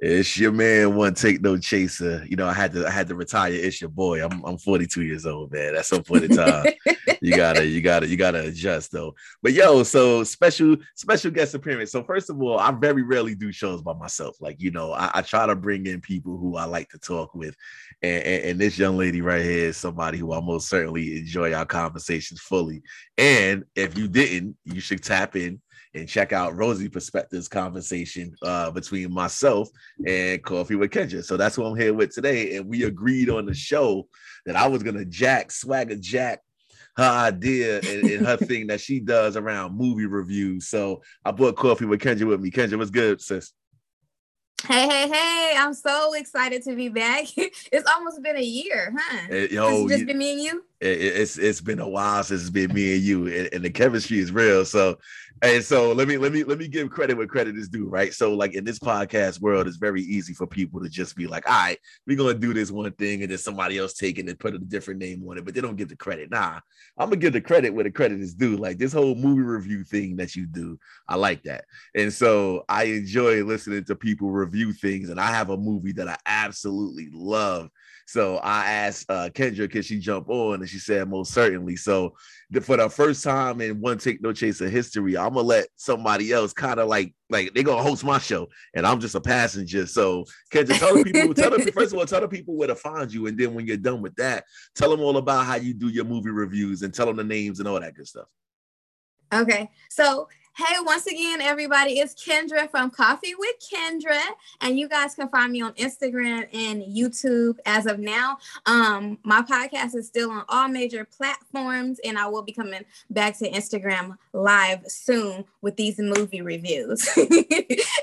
It's your man, one take no chaser. You know, I had to I had to retire. It's your boy. I'm I'm 42 years old, man. At some point in time, you gotta you gotta you gotta adjust though. But yo, so special special guest appearance. So first of all, I very rarely do shows by myself. Like you know, I, I try to bring in people who I like to talk with, and, and, and this young lady right here is somebody who I most certainly enjoy our conversations fully. And if you didn't, you should tap in and check out Rosie Perspectives conversation uh, between myself and Coffee with Kendra. So that's who I'm here with today. And we agreed on the show that I was gonna jack swagger jack her idea and, and her thing that she does around movie reviews. So I brought Coffee with Kendra with me. Kendra, what's good, sis? Hey, hey, hey, I'm so excited to be back. it's almost been a year, huh? It, yo, it's just been me and you. It, it's it's been a while since it's been me and you, and, and the chemistry is real. So and so let me let me let me give credit where credit is due, right? So like in this podcast world, it's very easy for people to just be like, all right, we're gonna do this one thing, and then somebody else take it and put a different name on it, but they don't give the credit. Nah, I'm gonna give the credit where the credit is due. Like this whole movie review thing that you do, I like that. And so I enjoy listening to people review things, and I have a movie that I absolutely love so I asked uh, Kendra, can she jump on? And she said, most certainly. So the, for the first time in One Take No Chaser history, I'm gonna let somebody else kind of like like they're gonna host my show, and I'm just a passenger. So Kendra, tell the people, tell the first of all, tell the people where to find you, and then when you're done with that, tell them all about how you do your movie reviews and tell them the names and all that good stuff. Okay, so Hey, once again, everybody, it's Kendra from Coffee with Kendra, and you guys can find me on Instagram and YouTube as of now. Um, my podcast is still on all major platforms, and I will be coming back to Instagram live soon with these movie reviews. and,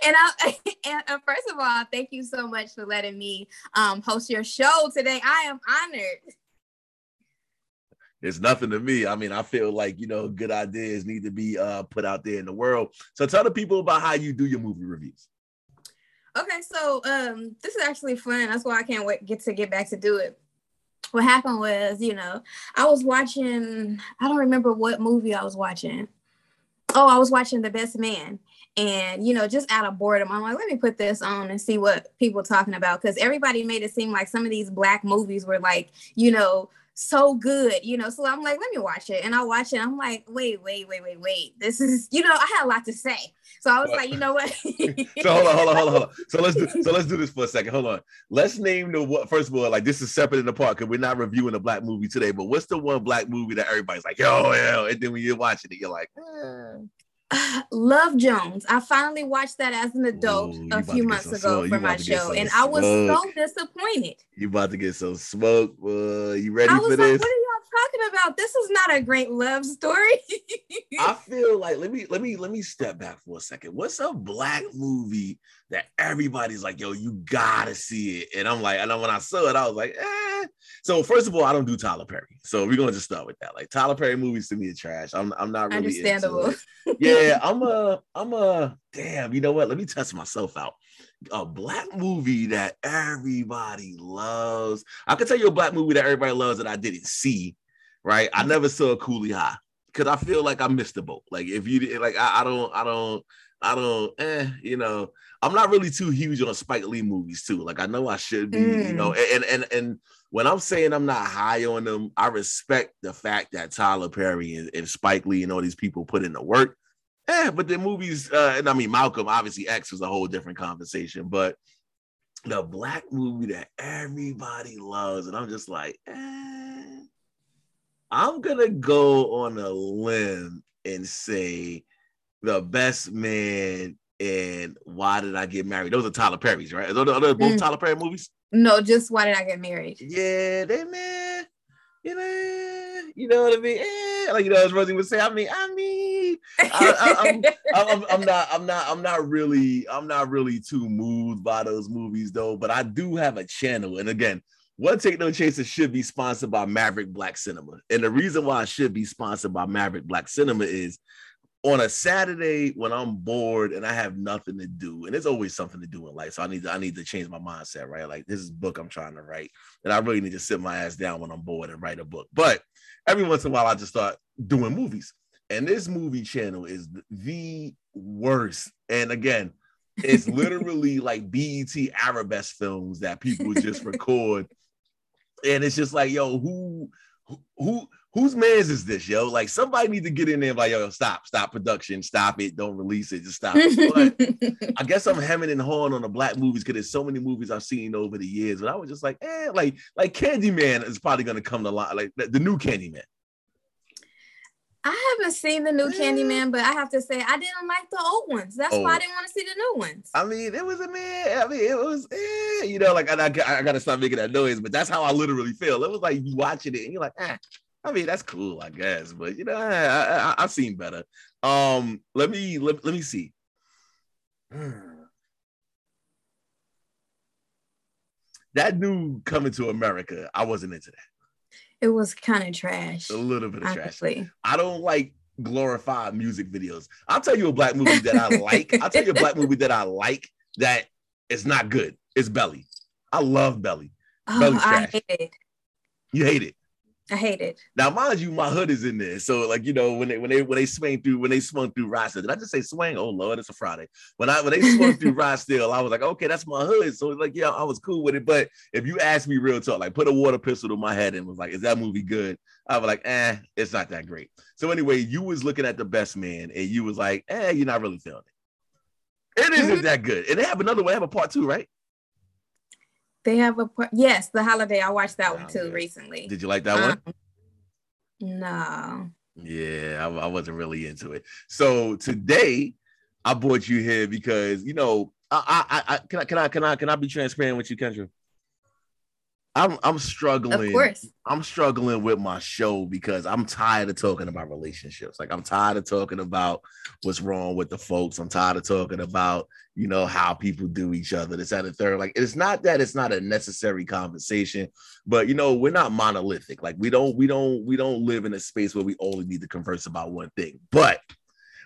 I, and uh, first of all, thank you so much for letting me um, host your show today. I am honored it's nothing to me. I mean, I feel like you know, good ideas need to be uh, put out there in the world. So tell the people about how you do your movie reviews. Okay, so um, this is actually fun. That's why I can't wait get to get back to do it. What happened was, you know, I was watching. I don't remember what movie I was watching. Oh, I was watching The Best Man, and you know, just out of boredom, I'm like, let me put this on and see what people talking about because everybody made it seem like some of these black movies were like, you know so good, you know. So I'm like, let me watch it. And I watch it. I'm like, wait, wait, wait, wait, wait. This is, you know, I had a lot to say. So I was like, you know what? so hold on, hold on, hold on, hold on. So let's do so let's do this for a second. Hold on. Let's name the what first of all, like this is separate in the park because we're not reviewing a black movie today. But what's the one black movie that everybody's like, yo, yo, and then when you're watching it, you're like, eh. Love Jones. I finally watched that as an adult Ooh, a few months ago for my show, and I was so disappointed. You about to get some smoke? Uh, you ready for like, this? What are y'all talking about? This is not a great love story. I feel like let me let me let me step back for a second. What's a black movie that everybody's like, yo, you gotta see it? And I'm like, and then when I saw it, I was like, eh so first of all, I don't do Tyler Perry. So we're gonna just start with that. Like Tyler Perry movies to me are trash. I'm I'm not really understandable. yeah, I'm a I'm a damn. You know what? Let me test myself out. A black movie that everybody loves. I can tell you a black movie that everybody loves that I didn't see. Right? I never saw Cooley High because I feel like I missed the boat. Like if you like, I, I don't, I don't, I don't, eh, you know, I'm not really too huge on Spike Lee movies too. Like I know I should be, mm. you know, mm. and and and when I'm saying I'm not high on them, I respect the fact that Tyler Perry and, and Spike Lee and all these people put in the work. Yeah, but the movies, uh, and I mean Malcolm, obviously X was a whole different conversation, but the black movie that everybody loves, and I'm just like, eh, I'm gonna go on a limb and say the best man and why did I get married? Those are Tyler Perry's, right? Are those, are both mm. Tyler Perry movies? No, just why did I get married? Yeah, they man, you know, you know what I mean. Eh, like you know, as Rosie would say, I mean, I mean, I, am not, I'm not, I'm not really, I'm not really too moved by those movies though. But I do have a channel, and again, one Take No Chaser should be sponsored by Maverick Black Cinema, and the reason why it should be sponsored by Maverick Black Cinema is on a Saturday when I'm bored and I have nothing to do, and there's always something to do in life. So I need to I need to change my mindset, right? Like this is book I'm trying to write, and I really need to sit my ass down when I'm bored and write a book. But every once in a while, I just start doing movies, and this movie channel is the worst. And again, It's literally like BET Arabesque films that people just record. And it's just like, yo, who who whose man's is this, yo? Like somebody needs to get in there and like, yo, stop, stop production, stop it, don't release it, just stop. But I guess I'm hemming and hawing on the black movies because there's so many movies I've seen over the years. But I was just like, eh, like like Candyman is probably gonna come to life, like the, the new Candyman. I haven't seen the new Candyman, but I have to say I didn't like the old ones. That's oh. why I oh. didn't want to see the new ones. I mean, it was a man. I mean, it was, eh, you know, like I, I, I, gotta stop making that noise, but that's how I literally feel. It was like you watching it and you're like, ah, I mean, that's cool, I guess, but you know, I, I, have seen better. Um, let me let, let me see. That new coming to America, I wasn't into that. It was kind of trash. A little bit of honestly. trash. I don't like glorified music videos. I'll tell you a black movie that I like. I'll tell you a black movie that I like that is not good. It's Belly. I love Belly. Oh, Belly's trash. I hate it. You hate it. I hate it. Now, mind you, my hood is in there. So, like, you know, when they when they when they swing through, when they swung through Rossdale, did I just say swing? Oh Lord, it's a Friday. When I when they swung through Rossdale, I was like, okay, that's my hood. So like, yeah, I was cool with it. But if you ask me real talk, like put a water pistol to my head and was like, is that movie good? I was like, eh, it's not that great. So anyway, you was looking at the best man and you was like, eh, you're not really feeling it. It isn't mm-hmm. that good. And they have another one, they have a part two, right? They have a part, yes, the holiday. I watched that oh, one too recently. Did you like that um, one? No. Yeah, I, I, wasn't really into it. So today I brought you here because you know I I, I can I can I can I can I be transparent with you, Kendra? I'm I'm struggling. Of course. I'm struggling with my show because I'm tired of talking about relationships. Like I'm tired of talking about what's wrong with the folks. I'm tired of talking about, you know, how people do each other. This and the third. Like it's not that it's not a necessary conversation, but you know, we're not monolithic. Like we don't, we don't, we don't live in a space where we only need to converse about one thing. But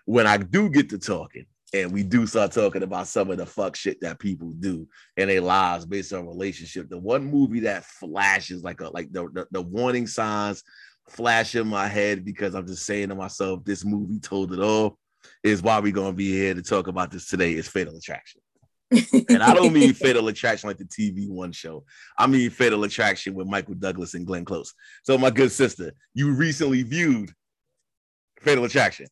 when I do get to talking, and we do start talking about some of the fuck shit that people do in their lives based on relationship. The one movie that flashes like a like the, the, the warning signs flash in my head because I'm just saying to myself, this movie told it all. Is why we're gonna be here to talk about this today. Is Fatal Attraction. and I don't mean Fatal Attraction like the TV one show. I mean Fatal Attraction with Michael Douglas and Glenn Close. So, my good sister, you recently viewed Fatal Attraction.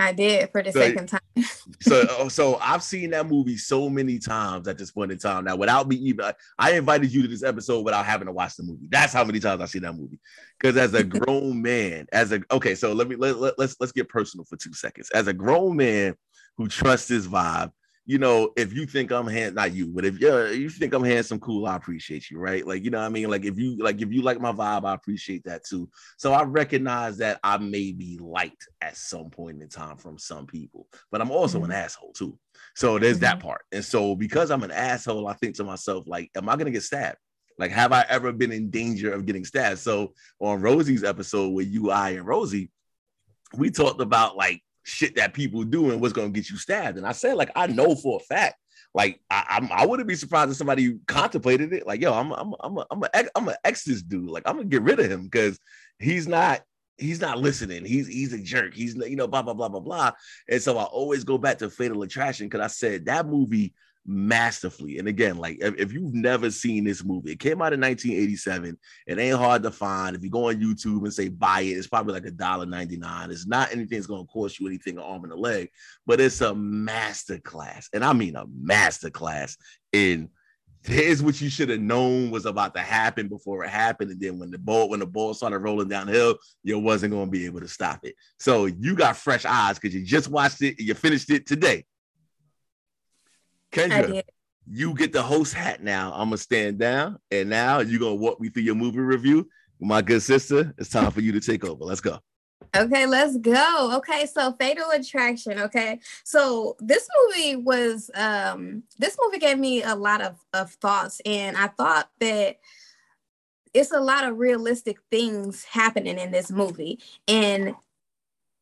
I did for the so, second time. so, oh, so I've seen that movie so many times at this point in time. Now, without me even, I invited you to this episode without having to watch the movie. That's how many times I've seen that movie. Because as a grown man, as a okay, so let me let, let, let's let's get personal for two seconds. As a grown man who trusts his vibe, you know, if you think I'm hand, not you, but if you you think I'm handsome, cool, I appreciate you, right? Like, you know, what I mean, like if you like if you like my vibe, I appreciate that too. So I recognize that I may be liked at some point in time from some people, but I'm also mm-hmm. an asshole too. So there's mm-hmm. that part. And so because I'm an asshole, I think to myself, like, am I gonna get stabbed? Like, have I ever been in danger of getting stabbed? So on Rosie's episode with you, I, and Rosie, we talked about like shit that people do and what's gonna get you stabbed. And I said, like, I know for a fact, like, I I would not be surprised if somebody contemplated it. Like, yo, I'm I'm I'm a, I'm a, I'm an ex this dude. Like, I'm gonna get rid of him because he's not he's not listening. He's he's a jerk. He's you know blah blah blah blah blah. And so I always go back to Fatal Attraction because I said that movie masterfully. And again, like if, if, you've never seen this movie, it came out in 1987. It ain't hard to find. If you go on YouTube and say buy it, it's probably like a dollar 99. It's not anything that's going to cost you anything an arm and a leg, but it's a master class. And I mean a master class in here's what you should have known was about to happen before it happened. And then when the ball, when the ball started rolling downhill, you wasn't going to be able to stop it. So you got fresh eyes because you just watched it, you finished it today. Kendra, you get the host hat now. I'm gonna stand down, and now you're gonna walk me through your movie review. My good sister, it's time for you to take over. Let's go. Okay, let's go. Okay, so Fatal Attraction. Okay, so this movie was um this movie gave me a lot of of thoughts, and I thought that it's a lot of realistic things happening in this movie, and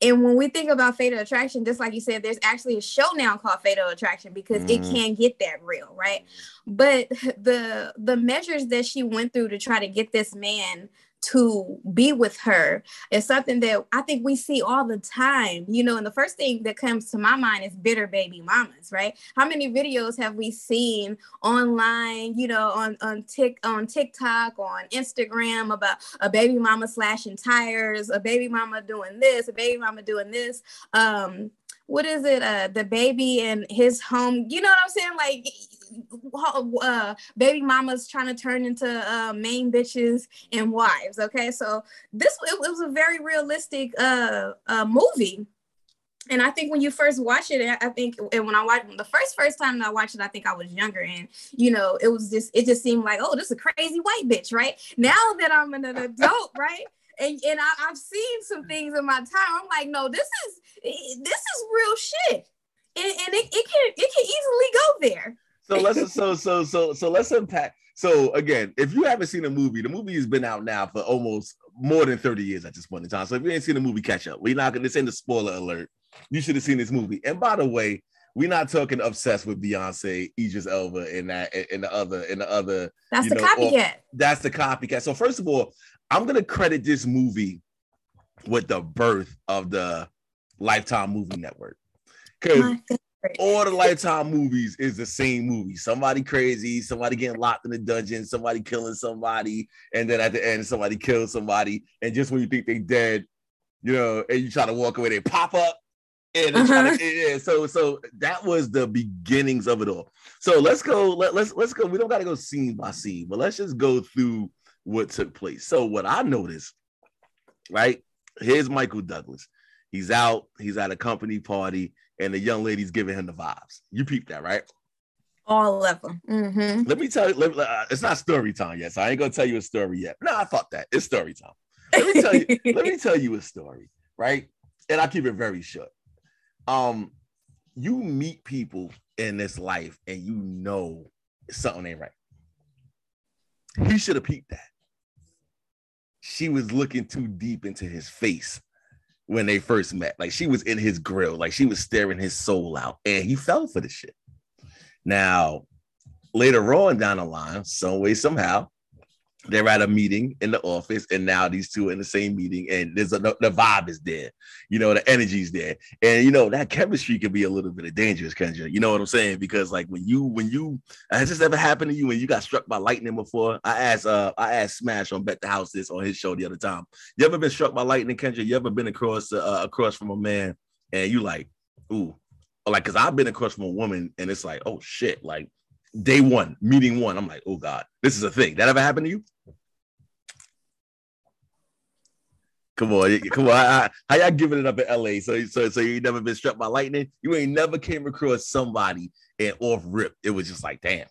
and when we think about fatal attraction, just like you said, there's actually a show now called Fatal Attraction because mm. it can get that real, right? But the the measures that she went through to try to get this man to be with her is something that I think we see all the time, you know. And the first thing that comes to my mind is bitter baby mamas, right? How many videos have we seen online, you know, on on tick on TikTok, on Instagram about a baby mama slashing tires, a baby mama doing this, a baby mama doing this. Um, what is it? Uh, the baby and his home. You know what I'm saying? Like uh, baby mamas trying to turn into uh, main bitches and wives. Okay, so this it, was a very realistic uh, uh, movie. And I think when you first watch it, I think and when I watched the first first time that I watched it, I think I was younger, and you know, it was just it just seemed like, oh, this is a crazy white bitch, right? Now that I'm an adult, right? And, and I, have seen some things in my time. I'm like, no, this is this is real shit, and, and it, it can it can easily go there so let's so so so so let's unpack. So again, if you haven't seen a movie, the movie has been out now for almost more than 30 years at this point in time. So if you ain't seen the movie, catch up. We're not gonna this ain't the spoiler alert. You should have seen this movie. And by the way, we're not talking obsessed with Beyonce, Idris Elba, and that and the other and the other. That's the know, copycat. That's the copycat. So first of all, I'm gonna credit this movie with the birth of the Lifetime Movie Network. Because all the lifetime movies is the same movie. Somebody crazy, somebody getting locked in the dungeon, somebody killing somebody, and then at the end, somebody kills somebody. And just when you think they dead, you know, and you try to walk away, they pop up. And uh-huh. to, yeah, so so that was the beginnings of it all. So let's go. Let, let's let's go. We don't got to go scene by scene, but let's just go through what took place. So what I noticed, right? Here's Michael Douglas. He's out. He's at a company party and the young lady's giving him the vibes. You peep that, right? All of them. Mm-hmm. Let me tell you, let, uh, it's not story time yet, so I ain't gonna tell you a story yet. No, I thought that it's story time. Let me tell you. let me tell you a story, right? And I keep it very short. Um, you meet people in this life, and you know something ain't right. He should have peeped that. She was looking too deep into his face when they first met. Like she was in his grill, like she was staring his soul out, and he fell for the shit. Now, later on down the line, some way, somehow, they're at a meeting in the office, and now these two are in the same meeting, and there's a the vibe is there, you know, the energy's there, and you know that chemistry can be a little bit of dangerous, Kendra. You know what I'm saying? Because like when you when you has this ever happened to you when you got struck by lightning before? I asked uh I asked Smash on Bet the House this on his show the other time. You ever been struck by lightning, Kendra? You ever been across uh, across from a man and you like, ooh, like because I've been across from a woman and it's like, oh shit, like day one, meeting one, I'm like, oh God, this is a thing. That ever happened to you? Come on, come on. How, how y'all giving it up in LA? So, so, so you never been struck by lightning? You ain't never came across somebody and off rip. It was just like, damn.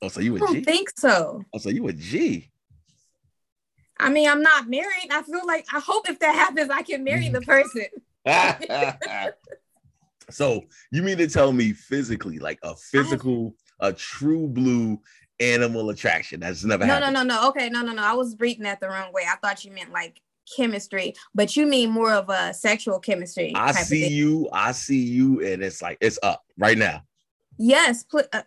Oh, so you a G? I don't think so. Oh, so you a G? I mean, I'm not married. I feel like I hope if that happens, I can marry the person. so you mean to tell me physically, like a physical, a true blue animal attraction? That's never no, happened. No, no, no. No. Okay, no, no, no. I was reading that the wrong way. I thought you meant like chemistry, but you mean more of a sexual chemistry. I see you. I see you, and it's like it's up right now. Yes, pl- uh,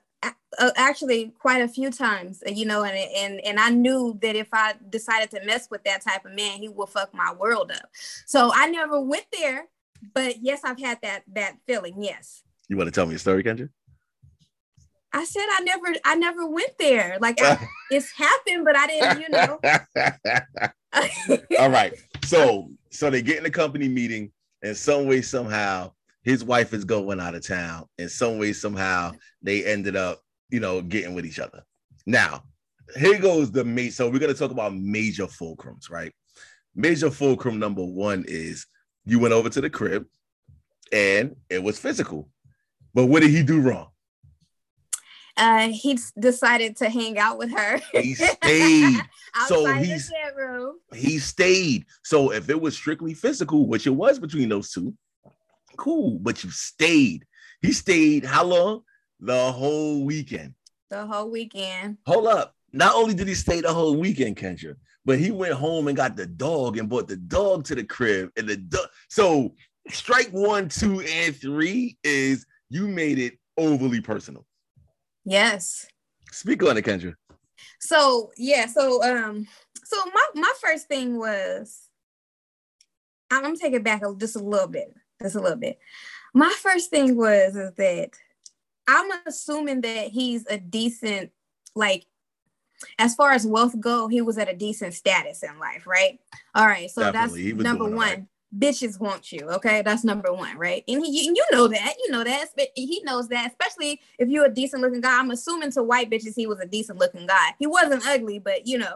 uh, actually quite a few times you know and and and i knew that if i decided to mess with that type of man he would fuck my world up so i never went there but yes i've had that that feeling yes you want to tell me a story kendra i said i never i never went there like I, it's happened but i didn't you know all right so so they get in the company meeting and some way somehow his wife is going out of town and some way somehow they ended up you know, getting with each other. Now, here goes the mate. So we're gonna talk about major fulcrums, right? Major fulcrum number one is you went over to the crib and it was physical. But what did he do wrong? Uh, he decided to hang out with her. He stayed. so he's, he stayed. So if it was strictly physical, which it was between those two, cool. But you stayed. He stayed how long? the whole weekend. The whole weekend. Hold up. Not only did he stay the whole weekend, Kendra, but he went home and got the dog and brought the dog to the crib. And the dog. So strike one, two, and three is you made it overly personal. Yes. Speak on it, Kendra. So yeah, so um, so my my first thing was, I'm gonna take it back just a little bit, just a little bit. My first thing was is that I'm assuming that he's a decent, like, as far as wealth go, he was at a decent status in life, right? All right, so Definitely. that's number one. Right. Bitches want you, okay? That's number one, right? And he, you know that, you know that. He knows that, especially if you're a decent looking guy. I'm assuming to white bitches he was a decent looking guy. He wasn't ugly, but you know.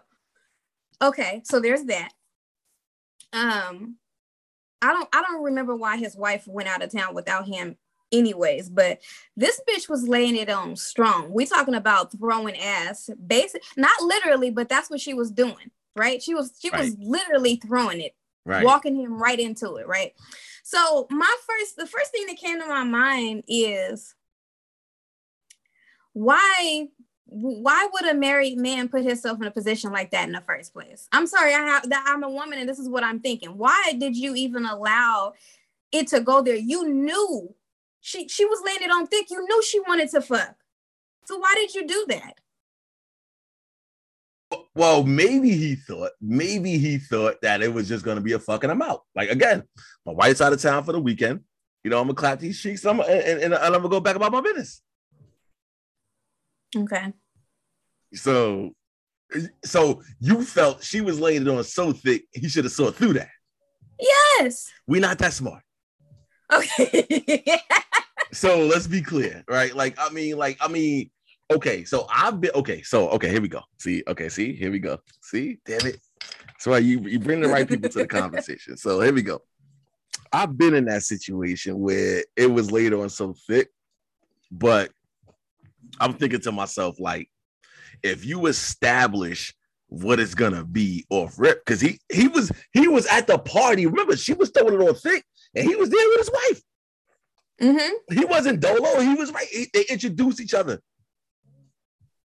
Okay, so there's that. Um, I don't, I don't remember why his wife went out of town without him anyways. But this bitch was laying it on strong. We talking about throwing ass, basic, not literally, but that's what she was doing, right? She was she right. was literally throwing it, right. walking him right into it, right? So my first, the first thing that came to my mind is why why would a married man put himself in a position like that in the first place? I'm sorry, I have that I'm a woman and this is what I'm thinking. Why did you even allow it to go there? You knew she she was laying on thick. You knew she wanted to fuck. So why did you do that? Well, maybe he thought, maybe he thought that it was just gonna be a fucking him out. Like again, my wife's out of town for the weekend. You know, I'm gonna clap these cheeks. I'm and, and, and I'm gonna go back about my business. Okay. So, so you felt she was laying it on so thick, he should have saw through that. Yes. We're not that smart. Okay. so let's be clear, right? Like, I mean, like, I mean, okay, so I've been okay, so okay, here we go. See, okay, see, here we go. See, damn it. That's why you you bring the right people to the conversation. So here we go. I've been in that situation where it was laid on so thick, but I'm thinking to myself, like, if you establish what it's gonna be off rip, because he he was he was at the party. Remember, she was throwing it on thick, and he was there with his wife. Mm-hmm. He wasn't dolo. He was right. He, they introduced each other.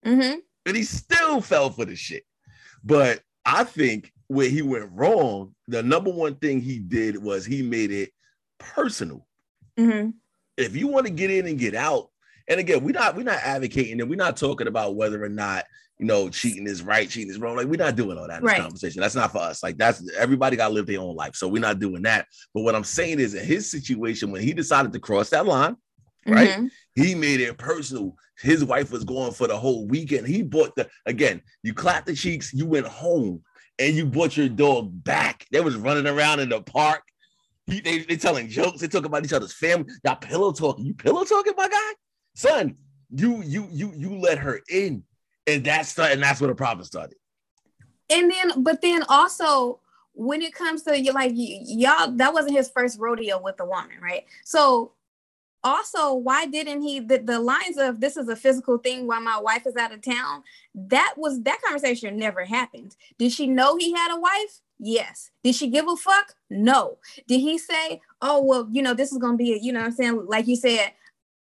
Mm-hmm. And he still fell for the shit. But I think where he went wrong, the number one thing he did was he made it personal. Mm-hmm. If you want to get in and get out, and again, we're not we're not advocating and we're not talking about whether or not you know, cheating is right, cheating is wrong. Like we're not doing all that in right. this conversation. That's not for us. Like that's everybody got to live their own life. So we're not doing that. But what I'm saying is in his situation, when he decided to cross that line, right? Mm-hmm. He made it personal. His wife was going for the whole weekend. He bought the again, you clapped the cheeks, you went home and you brought your dog back. They was running around in the park. He, they, they telling jokes, they talk about each other's family. Y'all pillow talking. You pillow talking, my guy? Son, you you you you let her in and that's and that's where the problem started. And then, but then also when it comes to you, like y'all, that wasn't his first rodeo with a woman, right? So also why didn't he the, the lines of this is a physical thing while my wife is out of town that was that conversation never happened. Did she know he had a wife? Yes. Did she give a fuck? No. Did he say oh well you know this is gonna be a, you know i'm saying? Like you said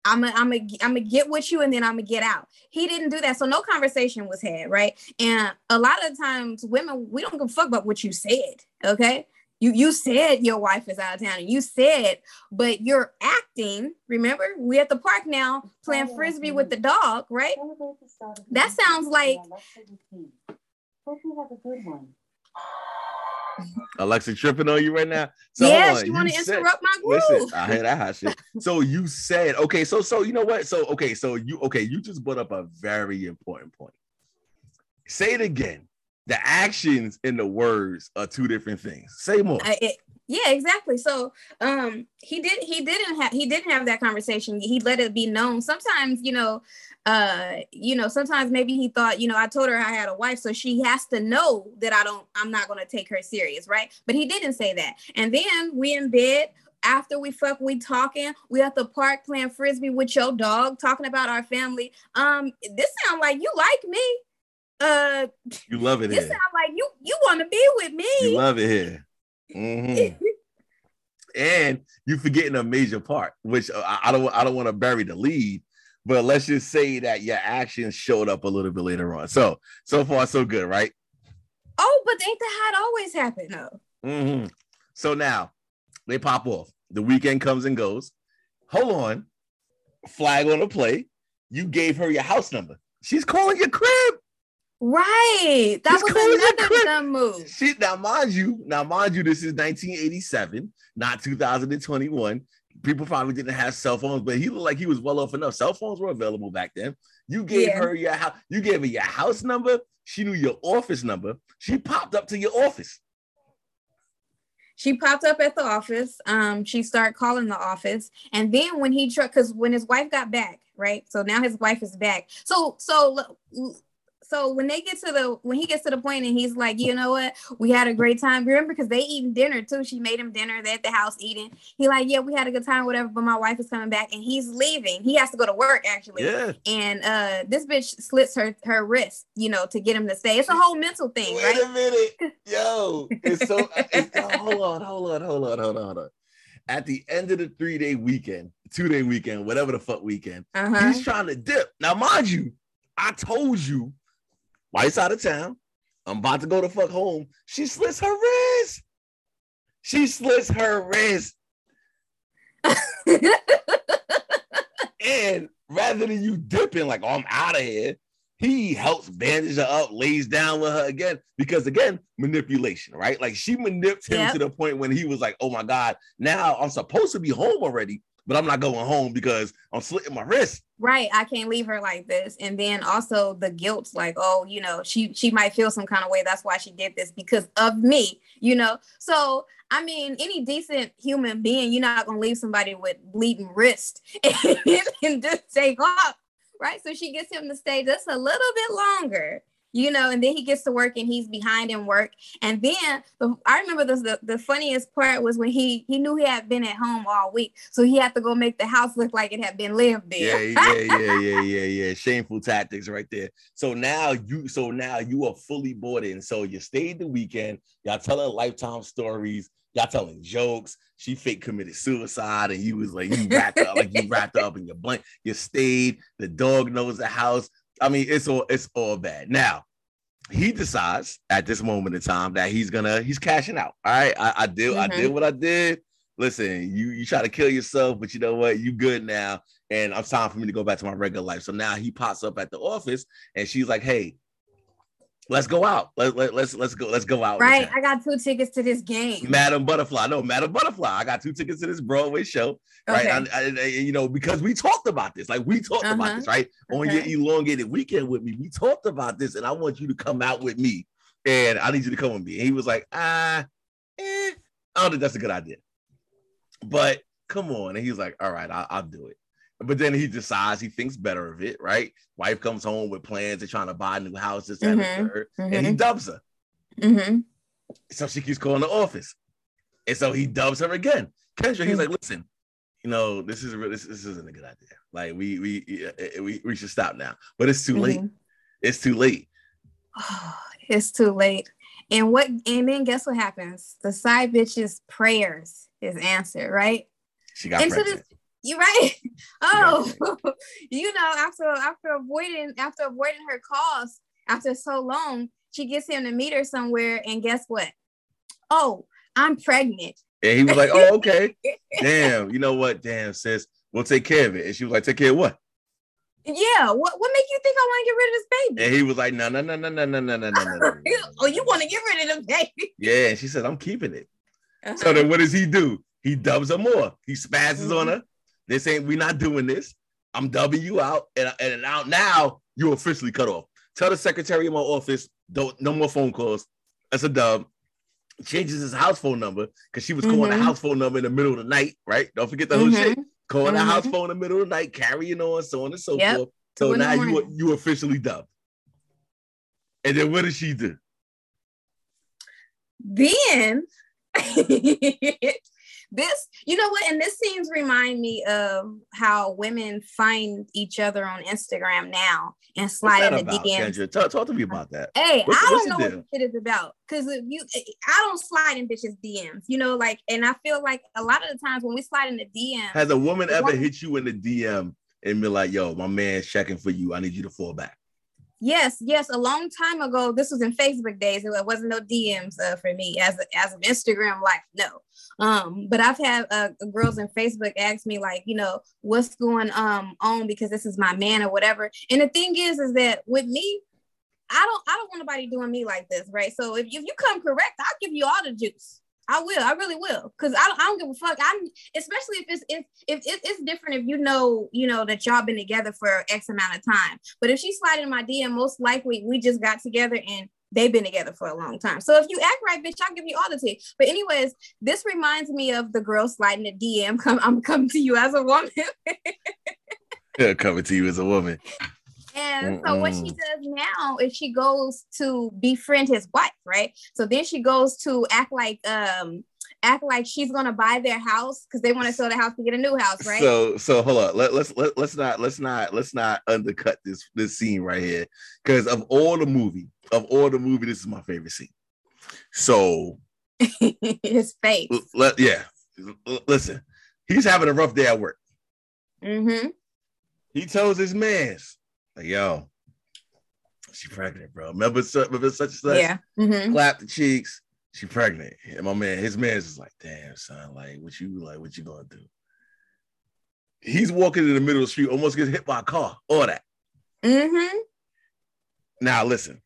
I'm gonna I'm gonna I'm gonna get with you and then I'm gonna get out. He didn't do that, so no conversation was had, right? And a lot of times, women we don't give a fuck about what you said. Okay, you you said your wife is out of town, and you said, but you're acting. Remember, we at the park now playing frisbee with the dog, right? That sounds like. Hope you have a good one. Alexa tripping on you right now. So yes, you want to interrupt my groove. Listen, I heard that hot shit. So you said, okay, so so you know what? So okay, so you okay, you just brought up a very important point. Say it again. The actions and the words are two different things. Say more. Uh, it, yeah, exactly. So um he did he didn't have he didn't have that conversation. He let it be known. Sometimes, you know, uh, you know, sometimes maybe he thought, you know, I told her I had a wife, so she has to know that I don't, I'm not gonna take her serious, right? But he didn't say that. And then we in bed, after we fuck, we talking, we at the park playing frisbee with your dog, talking about our family. Um, this sound like you like me. Uh you love it. This here. sound like you you want to be with me. You love it here. Mm-hmm. and you forgetting a major part, which I, I don't I don't want to bury the lead but let's just say that your actions showed up a little bit later on. So so far so good, right? Oh, but ain't that how it always happened though? Mm-hmm. So now they pop off. The weekend comes and goes. Hold on, flag on the play. You gave her your house number. She's calling your crib. Right. That was your another dumb move. She now mind you, now mind you, this is 1987, not 2021. People probably didn't have cell phones, but he looked like he was well off enough. Cell phones were available back then. You gave Yeah. her your house, you gave her your house number. She knew your office number. She popped up to your office. She popped up at the office. Um, she started calling the office, and then when he tried, because when his wife got back, right? So now his wife is back. So so so when they get to the when he gets to the point and he's like, you know what, we had a great time. Remember, because they eating dinner too. She made him dinner. They at the house eating. He like, yeah, we had a good time, whatever. But my wife is coming back, and he's leaving. He has to go to work actually. Yeah. And uh, this bitch slits her her wrist, you know, to get him to stay. It's a whole mental thing, Wait right? a minute. Yo, it's so it's, hold on, hold on, hold on, hold on, hold on. At the end of the three-day weekend, two-day weekend, whatever the fuck weekend, Uh huh. he's trying to dip. Now, mind you, I told you, wife's out of town. I'm about to go to fuck home. She slits her wrist. She slits her wrist. And rather than you dipping, like, oh, I'm out of here, he helps bandage her up, lays down with her again, because again, manipulation, right? Like she manipulated him Yep. to the point when he was like, oh my God, now I'm supposed to be home already, but I'm not going home because I'm slitting my wrist. right i can't leave her like this. And then also the guilt like oh you know she she might feel some kind of way. That's why she did this because of me you know? So i mean any decent human being you're not gonna leave somebody with bleeding wrist and, and just take off right? So she gets him to stay just a little bit longer you know and then he gets to work and he's behind in work and then the, i remember this, the, the funniest part was when he he knew he had been at home all week so he had to go make the house look like it had been lived there Yeah, yeah, yeah, yeah, yeah, yeah. Shameful tactics right there. So now you, so now you are fully bought in. So you stayed the weekend. Y'all telling lifetime stories. Y'all telling jokes. She fake committed suicide, and you was like you wrapped up, like you wrapped up in your blanket. You stayed. The dog knows the house. I mean, it's all it's all bad. Now he decides at this moment in time that he's gonna he's cashing out. All right, I, I did I did mm-hmm. what I did. Listen, you you try to kill yourself, but you know what? You good now, and it's time for me to go back to my regular life. So now he pops up at the office, and she's like, "Hey, let's go out. Let, let, let's let's go let's go out." Right. I got two tickets to this game. Madam Butterfly. No, Madam Butterfly. I got two tickets to this Broadway show, right? Okay. I, I- I- you know, because we talked about this, like we talked about Uh-huh. this, right? On your elongated weekend with me, we talked about this, and I want you to come out with me, and I need you to come with me. And he was like, ah, eh, I don't think that's a good idea, but come on. And he's like, all right, I'll, I'll do it. But then he decides he thinks better of it, right? Wife comes home with plans to trying to buy new houses, that, and the Mhm. and he dubs her. hmm So she keeps calling the office. And so he dubs her again. Kendra, he's Mhm. like, listen, you know, this is this, this isn't a good idea. Like we we we we should stop now. But it's too late. It's too late. it's too late. And what and then guess what happens? The side bitch's prayers is answered, right? She got And to pregnant. this you right? Oh, you know, after after avoiding after avoiding her calls after so long, she gets him to meet her somewhere, and guess what? Oh, I'm pregnant. And he was like, Oh, okay. Damn, you know what? Damn, sis, we'll take care of it. And she was like, Take care of what? Yeah, what what make you think I want to get rid of this baby? And he was like, No, no, no, no, no, no, no, no, no, oh, you want to get rid of the baby? Yeah, and she said, I'm keeping it. So Uh-huh. then what does he do? He dubs her more. He spazzes on Mhm. her. This ain't we not doing this. I'm dubbing you out, and and now now you're officially cut off. Tell the secretary of my office, don't no more phone calls. That's a dub. Changes his house phone number because she was calling the Mhm. house phone number in the middle of the night, right? Don't forget the whole shit. Mhm. Calling the house Mhm. phone in the middle of the night, carrying on, so on and so Yep. forth. So in now you you officially dubbed. And then what does she do? then this you know what and this scenes remind me of how women find each other on instagram now and slide in the about, dms Kendra? Talk, talk to me about that. hey What's- i don't know deal? what shit is about because if you i don't slide in bitches dms you know like and i feel like a lot of the times when we slide in the dm Has a woman ever woman- hit you in the DM and be like, "Yo, my man's checking for you. I need you to fall back." Yes, yes. A long time ago, this was in Facebook days. It wasn't no DMs uh, for me as as an Instagram life. No, um, but I've had uh, girls in Facebook ask me like, you know, what's going um on because this is my man or whatever. And the thing is, is that with me, I don't I don't want nobody doing me like this, right? So if, if you come correct, I'll give you all the juice. I will. I really will. Cause I don't, I don't give a fuck. I'm especially if it's if if it, it's different if you know you know that y'all been together for X amount of time. But if she slide in my DM, most likely we just got together and they've been together for a long time. So if you act right, bitch, I'll give you all the tea. But anyways, this reminds me of the girl sliding a DM. Come, I'm coming to you as a woman. coming to you as a woman. And so what she does now is she goes to befriend his wife, right? So then she goes to act like um act like she's gonna buy their house because they want to sell the house to get a new house, right? So so hold on. Let, let's let, let's not let's not let's not undercut this this scene right here. Because of all the movie, of all the movie, this is my favorite scene. So his face. L- yeah. L- listen, he's having a rough day at work. Mm-hmm. He tells his mans, like, yo, she pregnant, bro. Remember, remember such and such? Yeah. Mm-hmm. Clap the cheeks. She pregnant. And my man, his man's is like, damn, son, like, what you like, what you gonna do? He's walking in the middle of the street, almost gets hit by a car. All that. Mm-hmm. Now listen,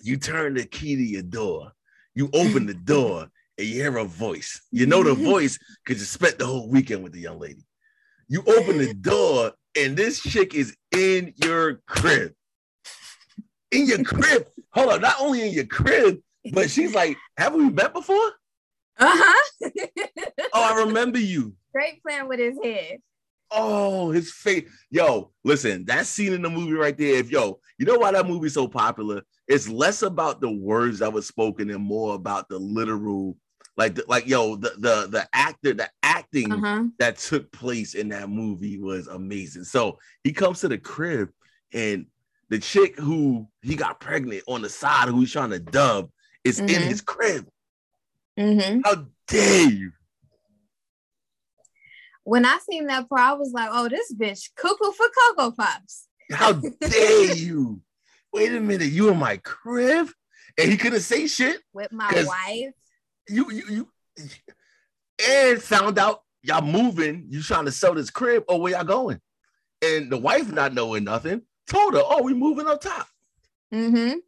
you turn the key to your door, you open the door, and you hear a voice. You know the voice because you spent the whole weekend with the young lady. You open the door and this chick is in your crib. In your crib. Hold on, not only in your crib, but she's like, have we met before? Uh-huh. oh, I remember you. Great plan with his head. Oh, his face. Yo, listen, that scene in the movie right there. If yo, you know why that movie's so popular? It's less about the words that were spoken and more about the literal like, like yo, the the the actor, the acting uh-huh. that took place in that movie was amazing. So he comes to the crib, and the chick who he got pregnant on the side, who he's trying to dub, is mm-hmm. in his crib. Mm-hmm. How dare you? When I seen that part, I was like, "Oh, this bitch cuckoo for cocoa pops." How dare you? Wait a minute, you in my crib, and he couldn't say shit with my wife you you you and found out y'all moving, you trying to sell this crib, or where y'all going? And the wife not knowing nothing, told her, Oh, we moving up top. Mm-hmm.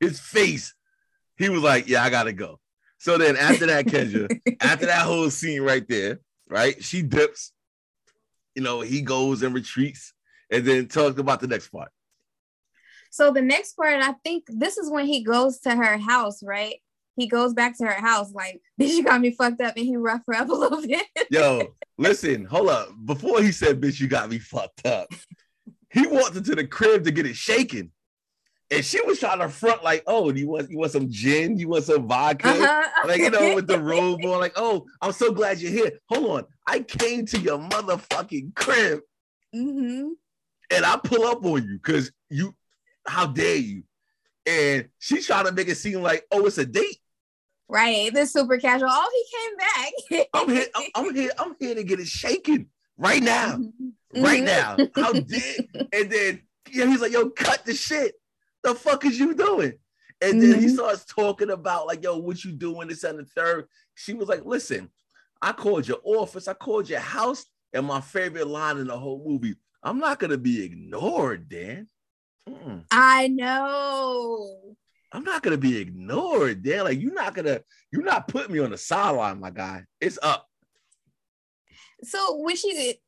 His face, he was like, Yeah, I gotta go. So then after that, Kendra, after that whole scene right there, right? She dips, you know, he goes and retreats, and then talk about the next part. So the next part, I think this is when he goes to her house, right? He goes back to her house like, bitch, you got me fucked up, and he rough her up a little bit. Yo, listen, hold up. Before he said, bitch, you got me fucked up, he walked into the crib to get it shaken. And she was trying to front like, oh, you want you want some gin? You want some vodka? Uh-huh. Like, you know, with the robe on, like, oh, I'm so glad you're here. Hold on. I came to your motherfucking crib. Mm-hmm. And I pull up on you because you, how dare you? And she's trying to make it seem like, oh, it's a date. Right. This super casual. Oh, he came back. I'm here. I'm, here. I'm here to get it shaken right now. Mm-hmm. Right now. How did and then yeah, he's like, yo, cut the shit. The fuck is you doing? And then mm-hmm. he starts talking about like, yo, what you doing this and the third. She was like, listen, I called your office, I called your house, and my favorite line in the whole movie. I'm not gonna be ignored, Dan. Mm-mm. I know. I'm not gonna be ignored, Dan. Like you're not gonna, you're not putting me on the sideline, my guy. It's up. So when she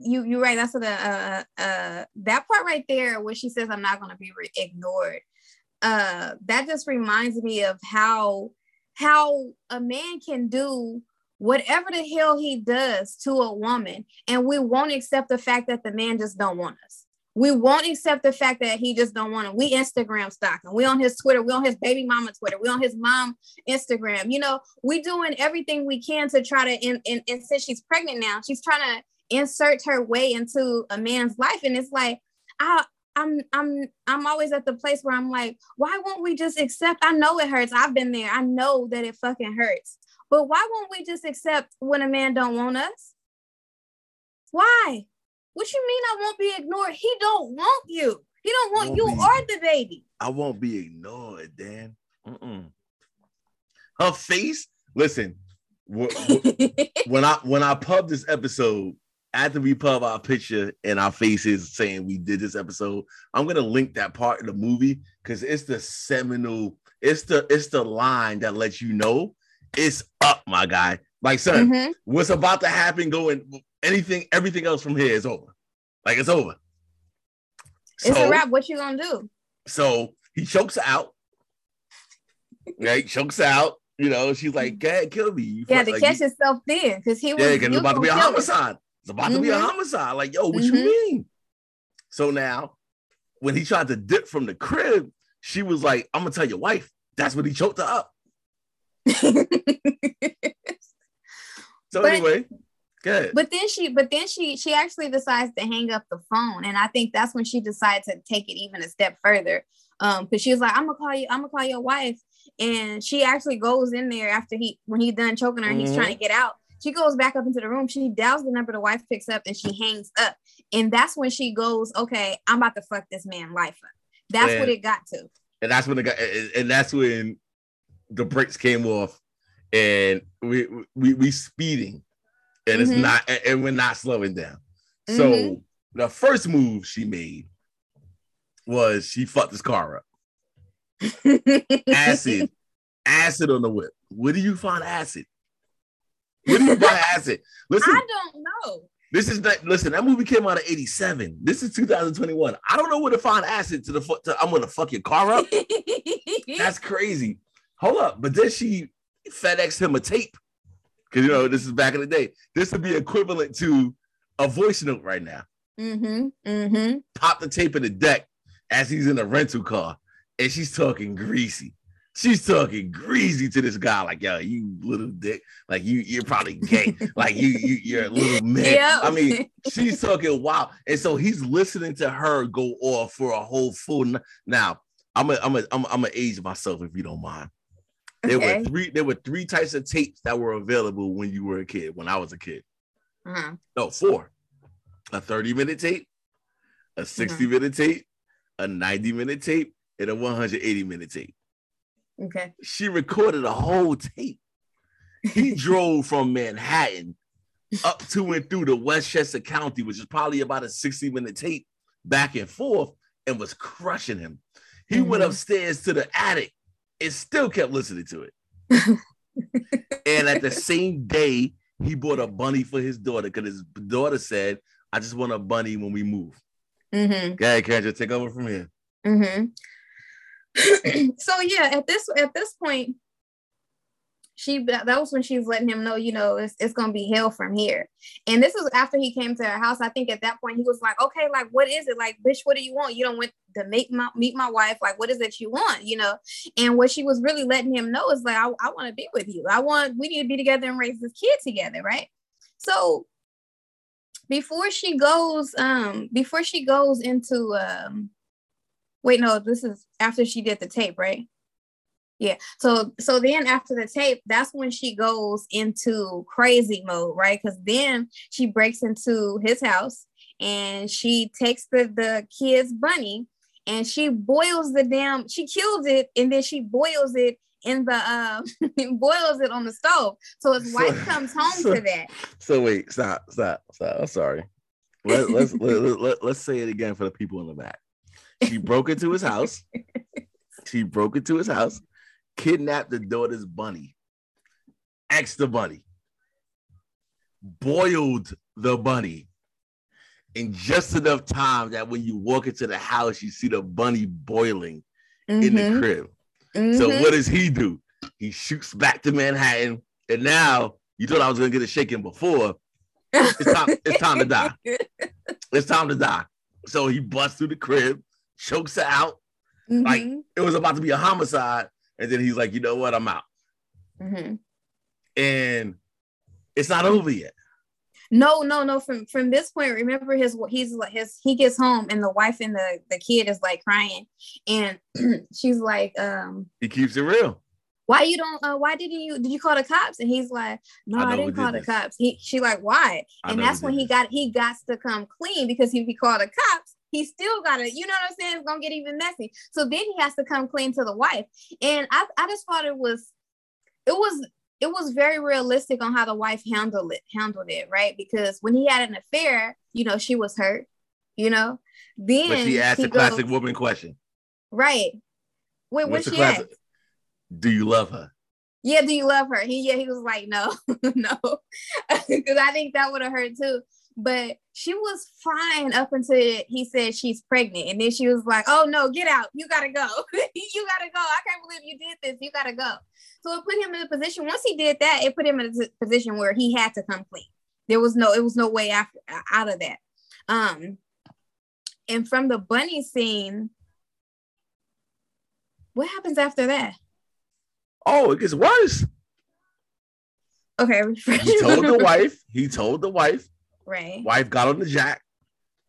you you're right. That's the uh uh that part right there where she says I'm not gonna be re- ignored. Uh, that just reminds me of how how a man can do whatever the hell he does to a woman, and we won't accept the fact that the man just don't want us we won't accept the fact that he just don't want to. We Instagram stalking. We on his Twitter. We on his baby mama Twitter. We on his mom Instagram. You know, we doing everything we can to try to. And, and, and since she's pregnant now, she's trying to insert her way into a man's life. And it's like, I I'm I'm I'm always at the place where I'm like, why won't we just accept? I know it hurts. I've been there. I know that it fucking hurts. But why won't we just accept when a man don't want us? Why? What you mean I won't be ignored? He don't want you. He don't want Won't you be. or the baby. I won't be ignored, Dan. Mm-mm. Her face. Listen, wh- wh- when I when I pub this episode, after we pub our picture and our faces saying we did this episode, I'm gonna link that part of the movie because it's the seminal. It's the it's the line that lets you know it's up, my guy. Like, son, Mhm. what's about to happen? Going anything, everything else from here is over. Like it's over. It's So- a wrap. What you gonna do? so he chokes out. Right, chokes out. You know, she's like, "Go ahead, kill me." You Yeah, to like, catch himself then, because he was. yeah, because it's about to be a gonna kill her. homicide. It's about to be a Mhm. homicide. Like, yo, what Mhm. you mean? So now, when he tried to dip from the crib, she was like, "I'm gonna tell your wife." That's what he choked her up. So But- anyway, good. But then she, but then she, she actually decides to hang up the phone, and I think that's when she decided to take it even a step further. Um, because she was like, "I'm gonna call you, I'm gonna call your wife," and she actually goes in there after he, when he done choking her, and he's trying to get out. She goes back up into the room. She dials the number. The wife picks up, and she hangs up. And that's when she goes, "Okay, I'm about to fuck this man life up." That's what it got to. and that's when the guy, and and that's when the brakes came off, and we we we speeding, and it's Mhm. not, and- we're not slowing down. So Mhm. the first move she made was she fucked this car up. Acid, acid on the whip. Where do you find acid? Where do you buy acid? Listen, I don't know. this is not listen. That movie came out in '87. This is 2021. I don't know where to find acid to the foot. To, I'm gonna fuck your car up. That's crazy. Hold up. But then she FedEx him a tape. Because you know, this is back in the day. This would be equivalent to a voice note right now. mm-hmm. Mm-hmm. Pop the tape in the deck as he's in a rental car. And she's talking greasy. She's talking greasy to this guy, like, yo, you little dick. Like you, you're probably gay. like you, you you're a little man. Yep. I mean, she's talking wild. And so he's listening to her go off for a whole full n- now. I'm a, I'm a, I'm a, I'm a age myself if you don't mind. There Okay. were three. There were three types of tapes that were available when you were a kid. When I was a kid, Uh-huh. no, four: a 30 minute tape, a 60 Mm-hmm. minute tape, a 90 minute tape, and a 180 minute tape. Okay. She recorded a whole tape. He drove from Manhattan up to and through the Westchester County, which is probably about a 60 minute tape, back and forth, and was crushing him. He went Mhm. upstairs to the attic and still kept listening to it. and at the same day, he bought a bunny for his daughter because his daughter said, I just want a bunny when we move. Mm-hmm. Go ahead, Kendra, take over from here. Mm-hmm. so yeah, at this at this point, she that was when she was letting him know, you know, it's it's gonna be hell from here. And this was after he came to her house. I think at that point he was like, okay, like what is it? Like, bitch, what do you want? You don't want to make my meet my wife. Like, what is it you want? You know? And what she was really letting him know is like, I, I want to be with you. I want we need to be together and raise this kid together, right? So before she goes, um, before she goes into um wait, no, this is after she did the tape, right? Yeah. So so then after the tape, that's when she goes into crazy mode, right? Because then she breaks into his house and she takes the the kid's bunny and she boils the damn she kills it and then she boils it in the uh boils it on the stove so his So- wife comes home so- to that So wait, stop, stop, stop. I'm sorry. Let, let's let, let, let, let's say it again for the people in the back. She broke into his house. She broke into his house, kidnapped the daughter's bunny, axed the bunny, boiled the bunny in just enough time that when you walk into the house, you see the bunny boiling in the Mhm, crib. So mhm. what does he do? He shoots back to Manhattan, and now you thought I was gonna get a shaking before. It's time. it's time to die. It's time to die. So he busts through the crib, chokes her out. Like- Mhm, It was about to be a homicide, and then he's like, "You know what? I'm out." mhm. And it's not over yet. No, no, no. From from this point, remember his he's like his he gets home and the wife and the the kid is like crying, and she's like, um, He keeps it real. why you don't? Uh, why didn't you? Did you call the cops? And he's like, no, I I, didn't did call the this. cops. He she like why? And that's when he got he got to come clean because if he called the cops, he still gotta, you know what I'm saying? It's gonna get even messy. So then he has to come clean to the wife. And I, I just thought it was, it was, it was very realistic on how the wife handled it, handled it, right? Because when he had an affair, you know, she was hurt, you know. Then but she asked a classic woman question. Right. Wait, what she classic? asked? Do you love her? Yeah, do you love her? He yeah, he was like, no, no, because I think that would have hurt too but she was fine up until he said she's pregnant. And then she was like, oh no, get out. You gotta go. you gotta go. I can't believe you did this. You gotta go. So it put him in a position, once he did that, it put him in a position where he had to come clean. There was no, it was no way after out of that. Um, and from the bunny scene, what happens after that? Oh, it gets worse. Okay. he told the wife, he told the wife Right. Wife got on the jack.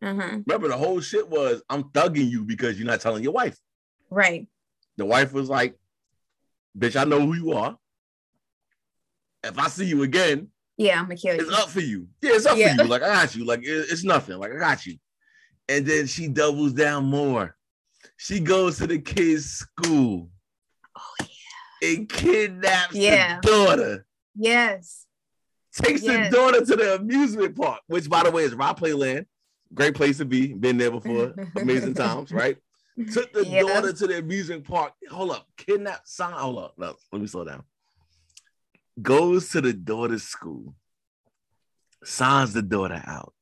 Uh-huh. Remember, the whole shit was I'm thugging you because you're not telling your wife. Right. The wife was like, bitch, I know who you are. If I see you again, yeah, I'm gonna kill you. It's up for you. Yeah, it's up yeah. for you. Like I got you. Like it's nothing. Like I got you. And then she doubles down more. She goes to the kid's school. Oh yeah. And kidnaps yeah. the daughter. Yes takes yes. the daughter to the amusement park, which by the way is Rock Playland. Great place to be. Been there before. Amazing times, right? Took the yeah. daughter to the amusement park. Hold up, kidnap son. Hold up, no, let me slow down. Goes to the daughter's school, signs the daughter out,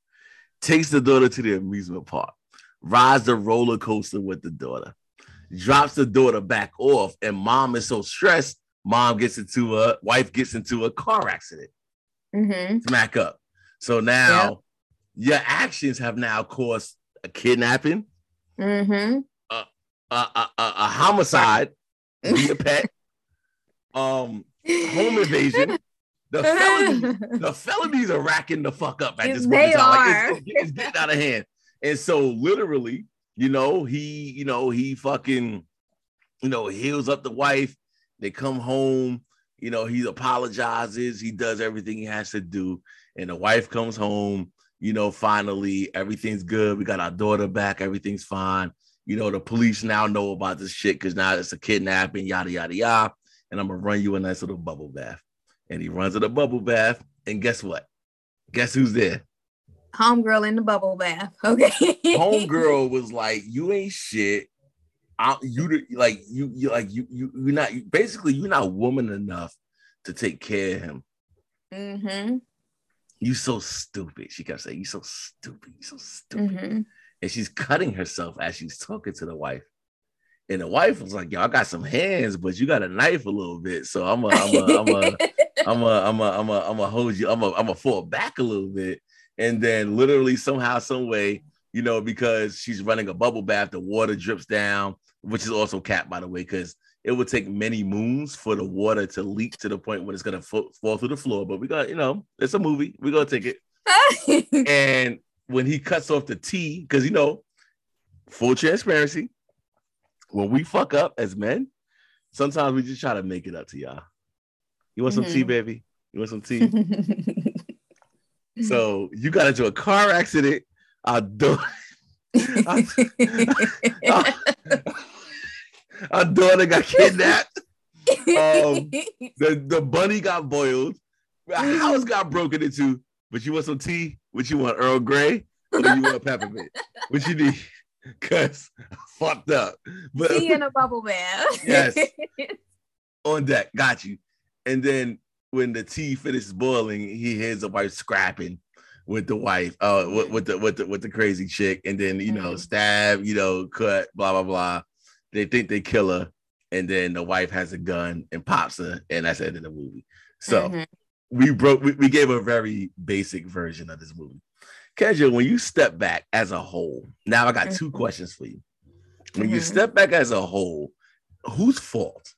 takes the daughter to the amusement park, rides the roller coaster with the daughter, drops the daughter back off, and mom is so stressed. Mom gets into a wife gets into a car accident mm-hmm. smack up. So now yep. your actions have now caused a kidnapping, mm-hmm. a, a, a, a, homicide, be a pet, um, home invasion. The felonies, the felonies are racking the fuck up at this point. Like it's, it's getting out of hand. And so literally, you know, he, you know, he fucking, you know, heals up the wife. They come home you know, he apologizes, he does everything he has to do, and the wife comes home. You know, finally everything's good. We got our daughter back. Everything's fine. You know, the police now know about this shit because now it's a kidnapping, yada yada yada. And I'm gonna run you a nice little bubble bath. And he runs in the bubble bath, and guess what? Guess who's there? Homegirl in the bubble bath. Okay. Homegirl was like, "You ain't shit. I, you like you you like you you you're not basically you're not woman enough to take care of him. Mm-hmm. You so stupid. She kept saying, "You so stupid. You so stupid." Mm-hmm. And she's cutting herself as she's talking to the wife. And the wife was like, "Yo, I got some hands, but you got a knife a little bit, so I'm a, I'm a, I'm a, I'm a, I'm a, I'm a, I'm a hold you. I'm a, I'm a fall back a little bit." And then, literally, somehow, some way, you know, because she's running a bubble bath, the water drips down which is also capped by the way, because it would take many moons for the water to leak to the point when it's gonna fall, fall through the floor. But we got, you know, it's a movie. We're gonna take it. and when he cuts off the tea, because you know, full transparency, when we fuck up as men, sometimes we just try to make it up to y'all. You want some mm-hmm. tea, baby? You want some tea? so you got into a car accident. Our daughter, our, our daughter got kidnapped. Um, the, the bunny got boiled. A house got broken into. But you want some tea? What you want, Earl Grey? Or you want peppermint? What you need? Cause fucked up. But tea in a bubble bath. yes. On deck, got you. And then when the tea finishes boiling, he hears the wife scrapping with the wife, uh, with, with, the with the with the crazy chick, and then you know, mm-hmm. stab, you know, cut, blah blah blah. They think they kill her, and then the wife has a gun and pops her, and that's the end of the movie. So mm-hmm. we broke. We, we gave a very basic version of this movie. Kendra, when you step back as a whole, now I got 2 mm-hmm. questions for you. When mm-hmm. you step back as a whole, whose fault?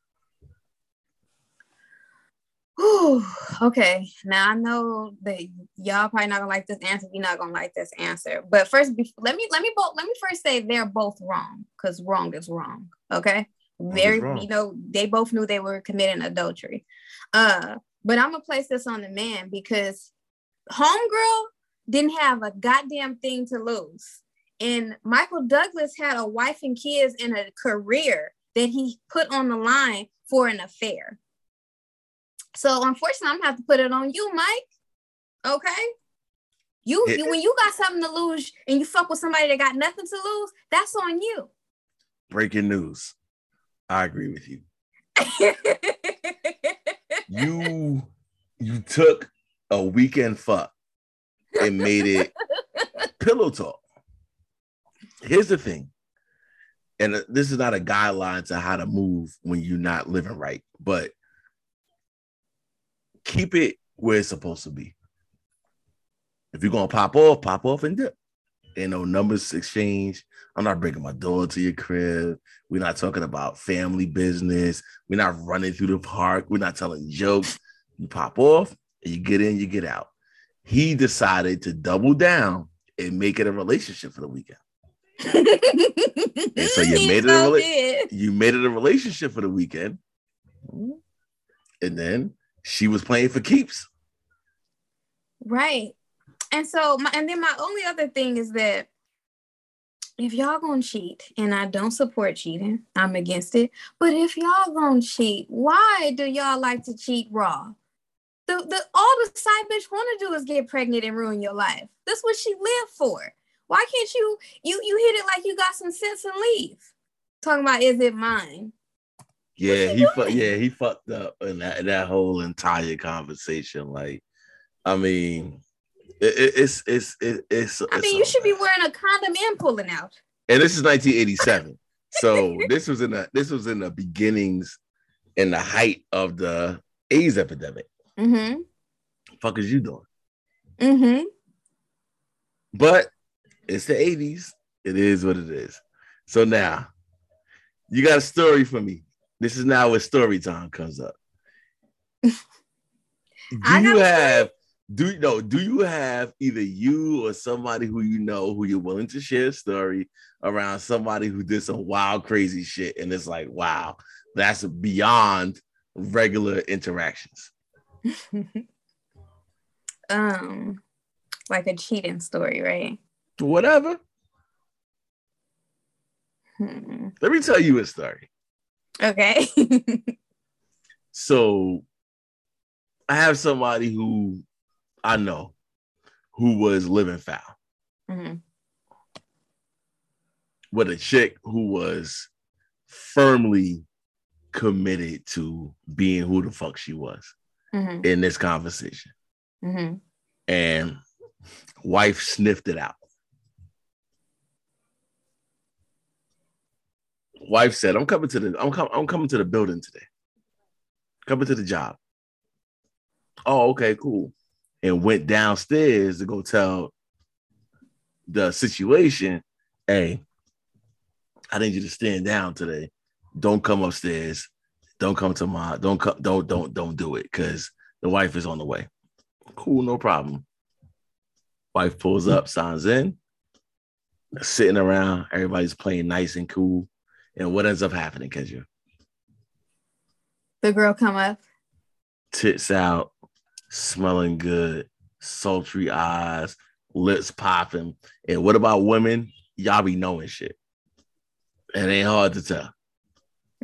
Whew, okay, now I know that y'all probably not gonna like this answer. You're not gonna like this answer. But first, before, let me let me both let me first say they're both wrong because wrong is wrong. Okay, very you know they both knew they were committing adultery. Uh, but I'm gonna place this on the man because homegirl didn't have a goddamn thing to lose. And Michael Douglas had a wife and kids and a career that he put on the line for an affair. So unfortunately, I'm gonna have to put it on you, Mike. Okay. You, you when you got something to lose and you fuck with somebody that got nothing to lose, that's on you. Breaking news. I agree with you. you you took a weekend fuck and made it pillow talk. Here's the thing, and this is not a guideline to how to move when you're not living right, but keep it where it's supposed to be. If you're gonna pop off, pop off and dip. Ain't no numbers exchange. I'm not bringing my door to your crib. We're not talking about family business. We're not running through the park. We're not telling jokes. You pop off and you get in, you get out. He decided to double down and make it a relationship for the weekend. and so you made it a rela- you made it a relationship for the weekend. And then she was playing for keeps. Right. And so my and then my only other thing is that if y'all gonna cheat, and I don't support cheating, I'm against it. But if y'all gonna cheat, why do y'all like to cheat raw? The, the all the side bitch want to do is get pregnant and ruin your life. That's what she lived for. Why can't you you you hit it like you got some sense and leave? Talking about is it mine? Yeah, he fu- yeah he fucked up in that that whole entire conversation. Like, I mean, it, it's it's it, it's. I mean, you should be wearing a condom and pulling out. And this is 1987, so this was in the this was in the beginnings, in the height of the AIDS epidemic. Mm-hmm. Fuck is you doing? Mm-hmm. But it's the 80s. It is what it is. So now, you got a story for me. This is now where story time comes up. Do you have do you know do you have either you or somebody who you know who you're willing to share a story around somebody who did some wild crazy shit and it's like wow that's beyond regular interactions um like a cheating story right whatever hmm. let me tell you a story okay so i have somebody who I know who was living foul. Mm-hmm. With a chick who was firmly committed to being who the fuck she was mm-hmm. in this conversation. Mm-hmm. And wife sniffed it out. Wife said, "I'm coming to the I'm, com- I'm coming to the building today. Coming to the job." Oh, okay, cool and went downstairs to go tell the situation, hey, I need you to stand down today. Don't come upstairs. Don't come to my don't come don't don't don't do it because the wife is on the way. Cool, no problem. Wife pulls up, signs in, sitting around, everybody's playing nice and cool. And what ends up happening, Kendra? The girl come up. Tits out, smelling good, sultry eyes, lips popping. And what about women? Y'all be knowing shit. It ain't hard to tell.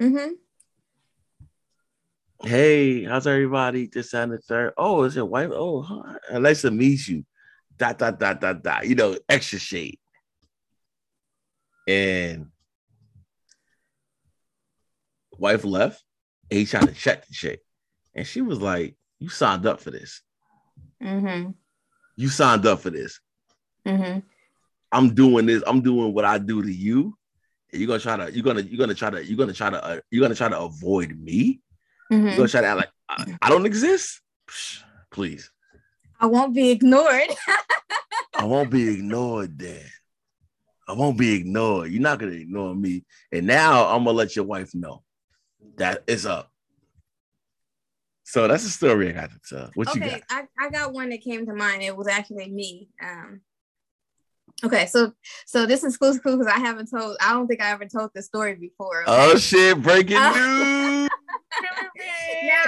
Mm-hmm. Hey, how's everybody? This and the third. Oh, is your wife? Oh, hi. nice to meet you. Dot dot dot dot dot. You know, extra shade. And wife left. And he tried to check the shit. And she was like, you signed up for this. Mm-hmm. You signed up for this. Mm-hmm. I'm doing this. I'm doing what I do to you. And you're gonna try to. You're gonna. You're gonna try to. You're gonna try to. Uh, you're gonna try to avoid me. Mm-hmm. You're gonna try to act like I, I don't exist. Psh, please. I won't be ignored. I won't be ignored, then. I won't be ignored. You're not gonna ignore me. And now I'm gonna let your wife know that it's up. So that's a story I got to tell. What okay, you got? I, I got one that came to mind. It was actually me. Um, okay, so so this is exclusive because I haven't told. I don't think I ever told this story before. Okay? Oh shit! Breaking Uh, news. now,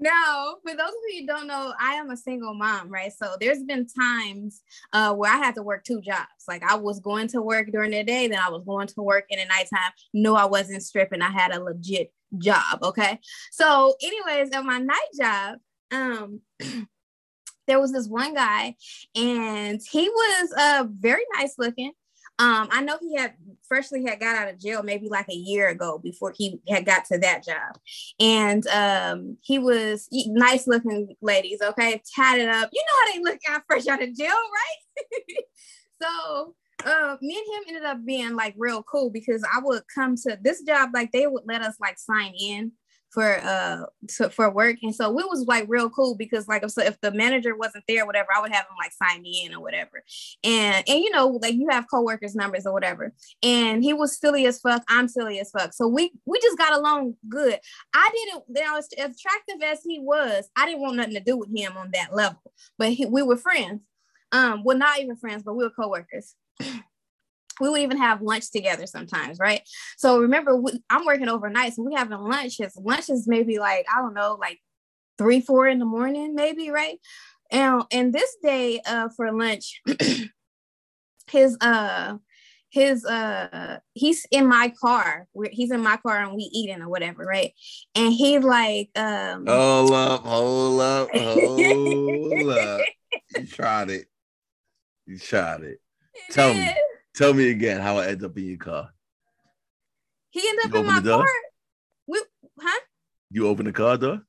Now, for those of you who don't know, I am a single mom, right? So there's been times uh, where I had to work two jobs. Like I was going to work during the day, then I was going to work in the nighttime. No, I wasn't stripping. I had a legit job. Okay. So, anyways, at my night job, um, there was this one guy, and he was uh very nice looking. Um, I know he had freshly had got out of jail maybe like a year ago before he had got to that job. And um, he was nice looking ladies, okay, tatted up. You know how they look out fresh out of jail, right? so uh, me and him ended up being like real cool because I would come to this job, like they would let us like sign in for uh to, for work. And so it was like real cool because like so if the manager wasn't there whatever i would have him like sign me in or whatever. And and you know like you have co-workers numbers or whatever. And he was silly as fuck. I'm silly as fuck. So we we just got along good. I didn't you know as attractive as he was i didn't want nothing to do with him on that level. But he, we were friends. Um well not even friends but we were co-workers we would even have lunch together sometimes, right? So remember, we, I'm working overnight, so we having lunches. Lunch His lunch is maybe like I don't know, like three, four in the morning, maybe, right? And and this day, uh, for lunch, his uh his uh he's in my car. He's in my car and we eating or whatever right? And he like um hold up hold up hold up. You tried it. You tried it. Tell me Tell me again how I end up in your car. He ended up you in my car. We, huh? You open the car door?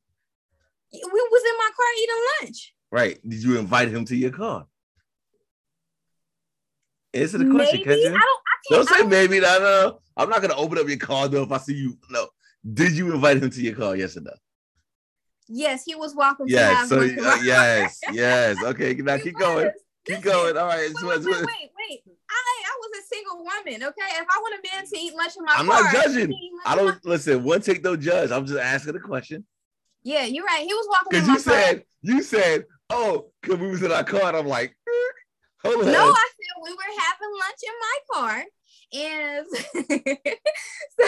We was in my car eating lunch. Right. Did you invite him to your car? Answer the question, maybe? I don't, I don't say don't... maybe. No, no, I'm not gonna open up your car door if I see you. No. Did you invite him to your car? Yes or no? Yes, he was welcome. Yes. So uh, yes, yes. Okay. Now keep going. Keep going. All right. Wait, wait, wait, wait. I, I was a single woman. Okay. If I want a man to eat lunch in my car, I'm car, not judging. I don't my... listen. One take no judge. I'm just asking a question. Yeah, you're right. He was walking. Because you said car. you said, oh, because we was in our car, and I'm like, hold on. No, I said we were having lunch in my car, and so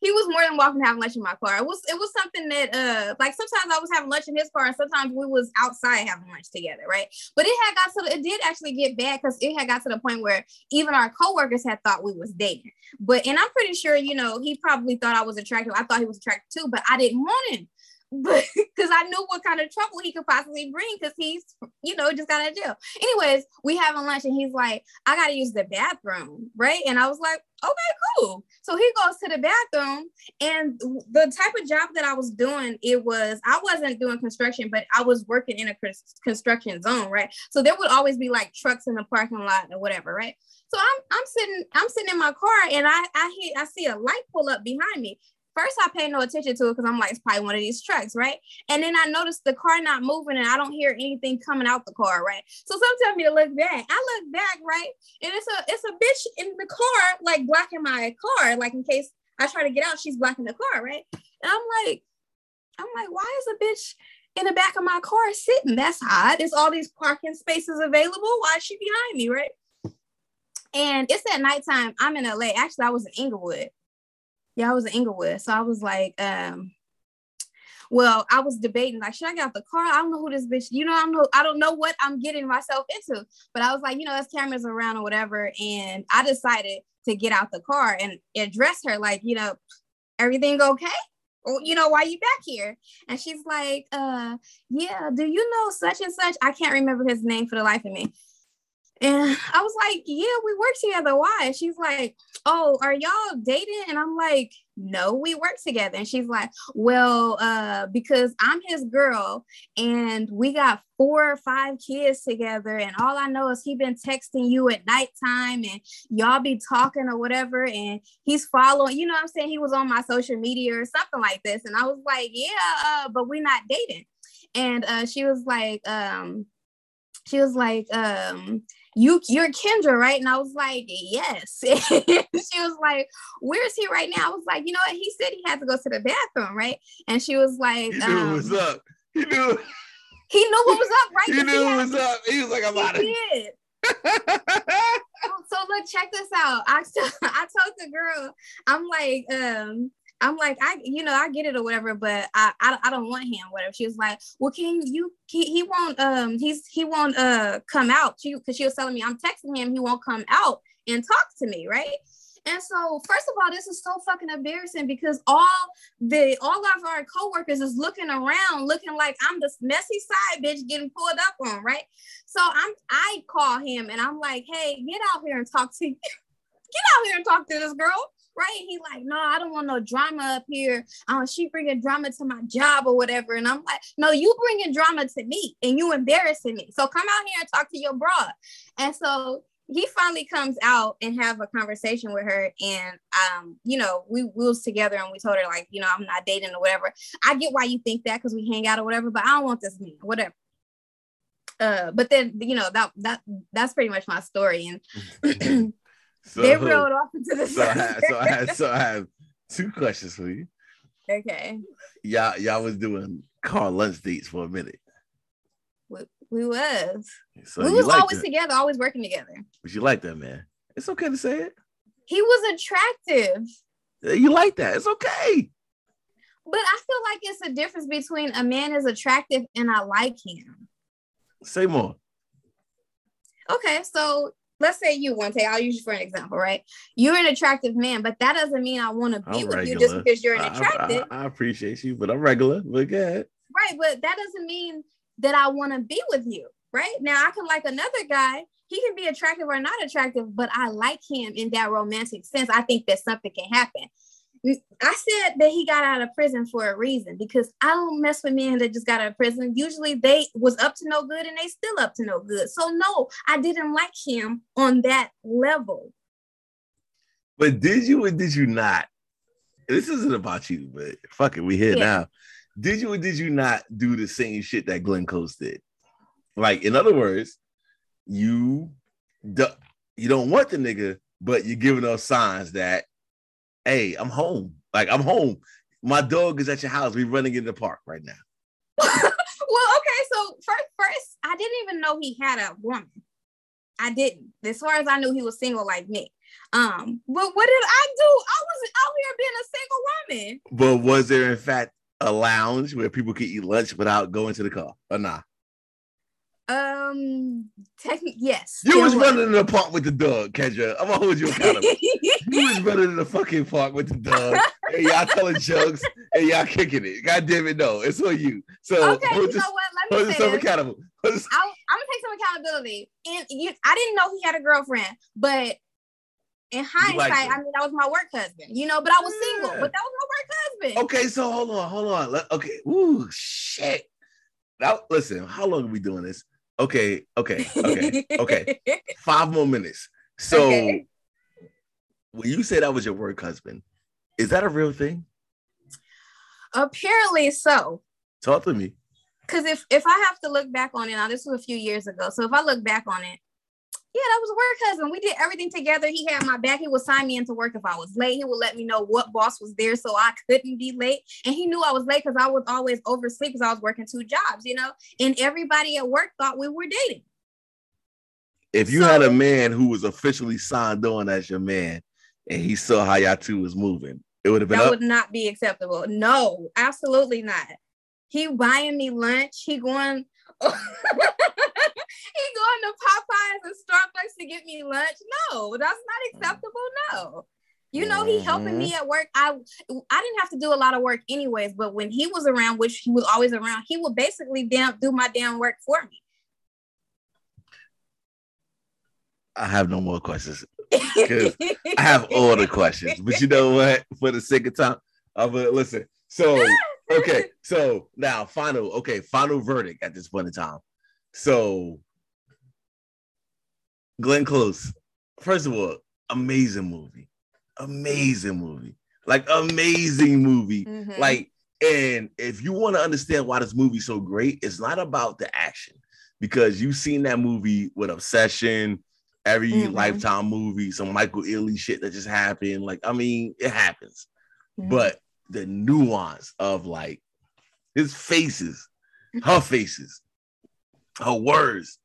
he was more than welcome to have lunch in my car. It was it was something that uh like sometimes I was having lunch in his car and sometimes we was outside having lunch together, right? But it had got to it did actually get bad because it had got to the point where even our coworkers had thought we was dating. But and I'm pretty sure you know he probably thought I was attractive. I thought he was attractive too, but I didn't want him but because I knew what kind of trouble he could possibly bring because he's, you know, just got out of jail. Anyways, we having lunch and he's like, I gotta use the bathroom, right? And I was like, okay, cool. So he goes to the bathroom, and the type of job that I was doing, it was I wasn't doing construction, but I was working in a construction zone, right? So there would always be like trucks in the parking lot or whatever, right? So I'm I'm sitting I'm sitting in my car and I I I see a light pull up behind me first I paid no attention to it because I'm like, it's probably one of these trucks, right? And then I noticed the car not moving and I don't hear anything coming out the car, right? So some tell me to look back. I look back, right? And it's a it's a bitch in the car, like blocking my car, like in case I try to get out, she's blocking the car, right? And I'm like, I'm like, why is a bitch in the back of my car sitting? That's odd. There's all these parking spaces available. Why is she behind me, right? And it's at nighttime. I'm in LA. Actually, I was in Inglewood yeah, I was in Inglewood. So I was like, um, well, I was debating like, should I get out the car? I don't know who this bitch, you know, I don't know, I don't know what I'm getting myself into. But I was like, you know, there's cameras around or whatever. And I decided to get out the car and address her, like, you know, everything okay? You know, why you back here? And she's like, uh, yeah, do you know such and such? I can't remember his name for the life of me. And I was like, yeah, we work together. Why? And she's like, oh, are y'all dating? And I'm like, no, we work together. And she's like, well, uh, because I'm his girl and we got four or five kids together. And all I know is he been texting you at nighttime and y'all be talking or whatever. And he's following, you know I'm saying? He was on my social media or something like this. And I was like, yeah, uh, but we're not dating. And uh, she was like, um, she was like, um, you you're Kendra, right? And I was like, yes. she was like, where's he right now? I was like, you know what? He said he had to go to the bathroom, right? And she was like, he knew um, what was up. He knew. He knew what was up, right? he knew what was up. He was like, I'm out of here. so, look, check this out. I I told the girl, I'm like, um, I'm like, I, you know, I get it or whatever, but I, I, I don't want him. Whatever. She was like, well, can you? He, he won't. Um, he's he won't uh come out. She because she was telling me I'm texting him. He won't come out and talk to me, right? And so, first of all, this is so fucking embarrassing because all the all of our coworkers is looking around, looking like I'm this messy side bitch getting pulled up on, right? So I'm I call him and I'm like, hey, get out here and talk to get out here and talk to this girl right? He like, no, I don't want no drama up here. Um, she bringing drama to my job or whatever. And I'm like, no, you bringing drama to me and you embarrassing me. So come out here and talk to your broad. And so he finally comes out and have a conversation with her and um you know we, we was together and we told her like you know i'm not dating or whatever i get why you think that because we hang out or whatever but i don't want this man whatever uh but then you know that that that's pretty much my story and So, they rode off into the so I, have, so I have so I have two questions for you. okay Y'all y'all was doing car lunch dates for a minute. we, we was So we was always that. together always working together But you like that man. It's okay to say it. he was attractive You like that. It's okay. but i feel like it's a difference between a man is attractive and i like him Say more. okay so let's say you one day i'll use you for an example right? You're an attractive man but that doesn't mean i want to be I'm with you just because you're an attractive I, I appreciate you, but I'm regular. But go ahead. right but that doesn't mean that i want to be with you right? Now i can like another guy he can be attractive or not attractive but i like him in that romantic sense. I think that something can happen I said that he got out of prison for a reason because I don't mess with men that just got out of prison. Usually they was up to no good and they still up to no good. So no, I didn't like him on that level. But did you or did you not? This isn't about you, but fuck it, we here Yeah. now. Did you or did you not do the same shit that Glenn Close did? Like, in other words, you do, you don't want the nigga, but you're giving us signs that, hey, I'm home. Like I'm home. My dog is at your house. We're running in the park right now. well, okay, so first, first, I didn't even know he had a woman. I didn't. As far as I knew, he was single like me. Um, but what did I do? I was out here being a single woman. But was there in fact a lounge where people could eat lunch without going to the car? Or nah? Um, technically, yes. You there was running in the park with the dog, Kendra. I'm gonna hold you accountable. You was running in the fucking park with the dog, and y'all telling jokes, and y'all kicking it. God damn it, no, it's on you. So okay, you hold, know what? Let hold me say yourself accountable. Hold I, I'm gonna take some accountability. And you, I didn't know he had a girlfriend, but in hindsight, liked him. I mean, that was my work husband. You know, but I was single. But that was my work husband. Okay, so hold on, hold on. Okay, ooh, shit. Now, listen, how long are we doing this? Okay, okay, okay, okay. Five more minutes. So, Okay. when you say that was your work husband, is that a real thing? Apparently so. Talk to me. Because if if I have to look back on it, now this was a few years ago. So if I look back on it, yeah, that was a work husband. We did everything together. He had my back. He would sign me into work if I was late. He would let me know what boss was there so I couldn't be late. And he knew I was late because I was always oversleep because I was working two jobs, you know. And everybody at work thought we were dating. If you had a man who was officially signed on as your man and he saw how y'all two was moving, it would have been that up. would not be acceptable. No, absolutely not. He buying me lunch. He going. he going to Popeyes and Starbucks to get me lunch. No, that's not acceptable. No. You know, he helping me mm-hmm. at work. I I didn't have to do a lot of work anyways, but when he was around, which he was always around, he would basically damn do my damn work for me. I have no more questions. I have all the questions, but you know what? For the sake of time, I'm gonna listen. So, okay, so now final, okay, final verdict at this point in time. So, Glenn Close, first of all, amazing movie, amazing movie, like amazing movie. Mhm. Like, and if you want to understand why this movie's so great, it's not about the action because you've seen that movie with Obsession, every Mhm. Lifetime movie, some Michael Ealy shit that just happened. Like, I mean, it happens, Mhm. but the nuance of like his faces, her faces, her words,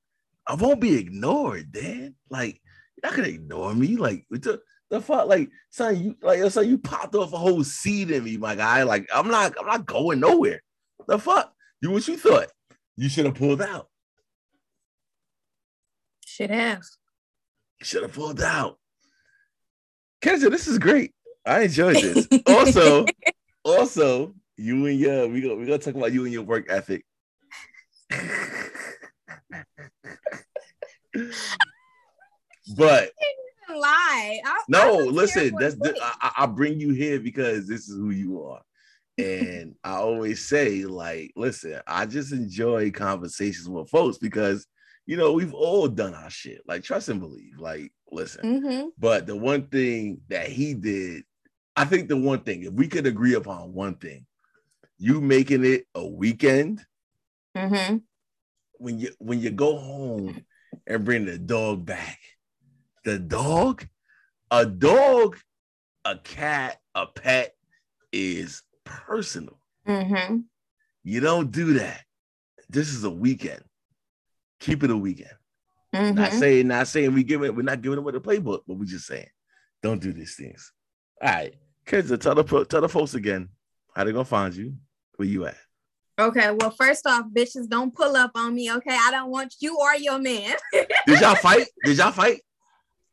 I won't be ignored, Dan. Like, you're not gonna ignore me. Like, took The fuck, like son, you like son, you popped off a whole seed in me, my guy. Like I'm not, I'm not going nowhere. The fuck, you what you thought? You should have pulled out. Should have. Should have pulled out. Kendra, this is great. I enjoyed this. also, also, you and your we go we gonna talk about you and your work ethic. but lie. I, no, I listen. That's I, I bring you here because this is who you are, and I always say like, listen, I just enjoy conversations with folks because you know we've all done our shit. Like trust and believe. Like listen, mm-hmm. but the one thing that he did, I think the one thing if we could agree upon one thing, you making it a weekend. Mm-hmm. When you when you go home and bring the dog back the dog, a dog, a cat, a pet is personal. Mm-hmm. You don't do that. This is a weekend. Keep it a weekend. Mm-hmm. Not saying, not saying we give it, we're not giving away the playbook, but we're just saying, don't do these things. All right, kids, tell the tell the folks again how they gonna find you. Where you at? Okay, well, first off, bitches, don't pull up on me. Okay, I don't want you or your man. Did y'all fight? Did y'all fight?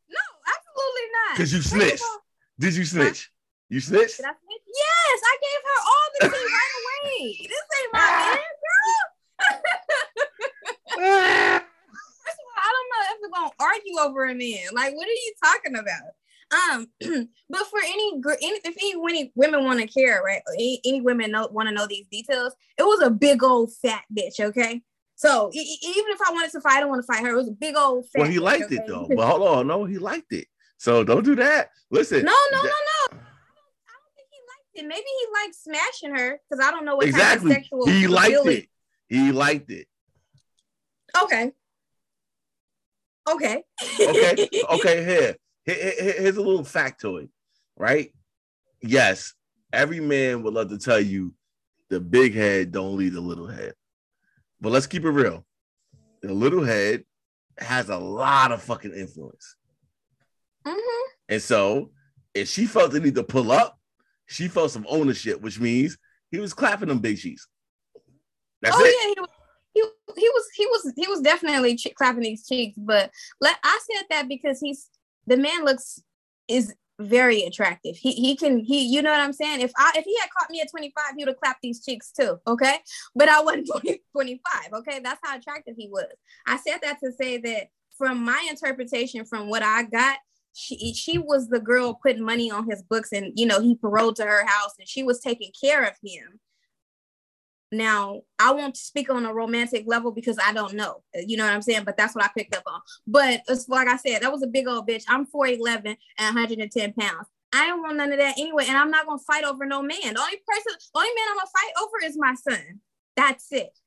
No, absolutely not. Because you snitched. Did you snitch? You snitched? Did I snitch? Yes, I gave her all the tea right away. This ain't my man, girl. First of all, I don't know if we're gonna argue over a man. Like, what are you talking about? Um, but for any, any if any, any women want to care, right? Any, any women know want to know these details. It was a big old fat bitch, okay. So e- even if I wanted to fight, I don't want to fight her. It was a big old. Fat well, he liked bitch, it okay? though. But hold on, no, he liked it. So don't do that. Listen. No, no, no, no. I don't think he liked it. Maybe he liked smashing her because I don't know what exactly. kind of sexual. He liked it. He liked it. Okay. Okay. okay. Okay. Here. Here. Here's a little factoid, right? Yes, every man would love to tell you the big head don't lead the little head. But let's keep it real. The little head has a lot of fucking influence. Mm-hmm. And so if she felt the need to pull up, she felt some ownership, which means he was clapping them big cheeks. That's oh, it. Yeah, he, he, he was he was he was definitely ch- clapping these cheeks, but let I said that because he's the man looks is very attractive. He he can he you know what I'm saying? If I if he had caught me at 25, he would have clapped these cheeks too. Okay. But I wasn't 20, 25. Okay. That's how attractive he was. I said that to say that from my interpretation, from what I got, she she was the girl putting money on his books and you know he paroled to her house and she was taking care of him now i won't speak on a romantic level because i don't know you know what i'm saying but that's what i picked up on but it's like i said that was a big old bitch i'm 411 and 110 pounds I don't want none of that anyway, and I'm not gonna fight over no man. The only person, the only man I'm gonna fight over is my son. That's it.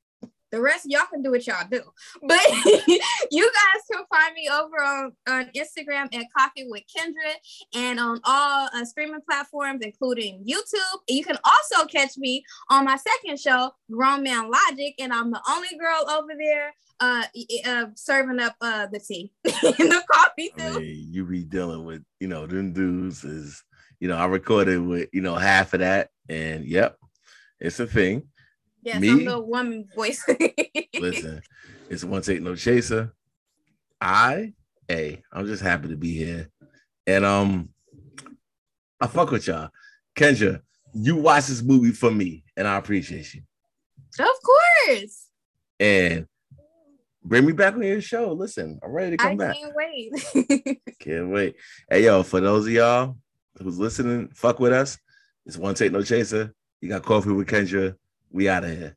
The rest y'all can do what y'all do. But you guys can find me over on, on Instagram at Coffee with Kendra and on all uh, streaming platforms, including YouTube. You can also catch me on my second show, Grown Man Logic, and I'm the only girl over there uh, uh serving up uh the tea in the coffee too. I mean, you be dealing with, you know, them dudes is, you know, I recorded with, you know, half of that, and yep, it's a thing. Yes, Me? I'm the woman voice. listen, it's one take no chaser. I, hey, I'm just happy to be here. And um, I fuck with y'all. Kendra, you watch this movie for me, and I appreciate you. Of course. And bring me back on your show. Listen, I'm ready to come I back. I can't wait. can't wait. Hey, yo, for those of y'all who's listening, fuck with us. It's one take no chaser. You got coffee with Kendra. We out of here.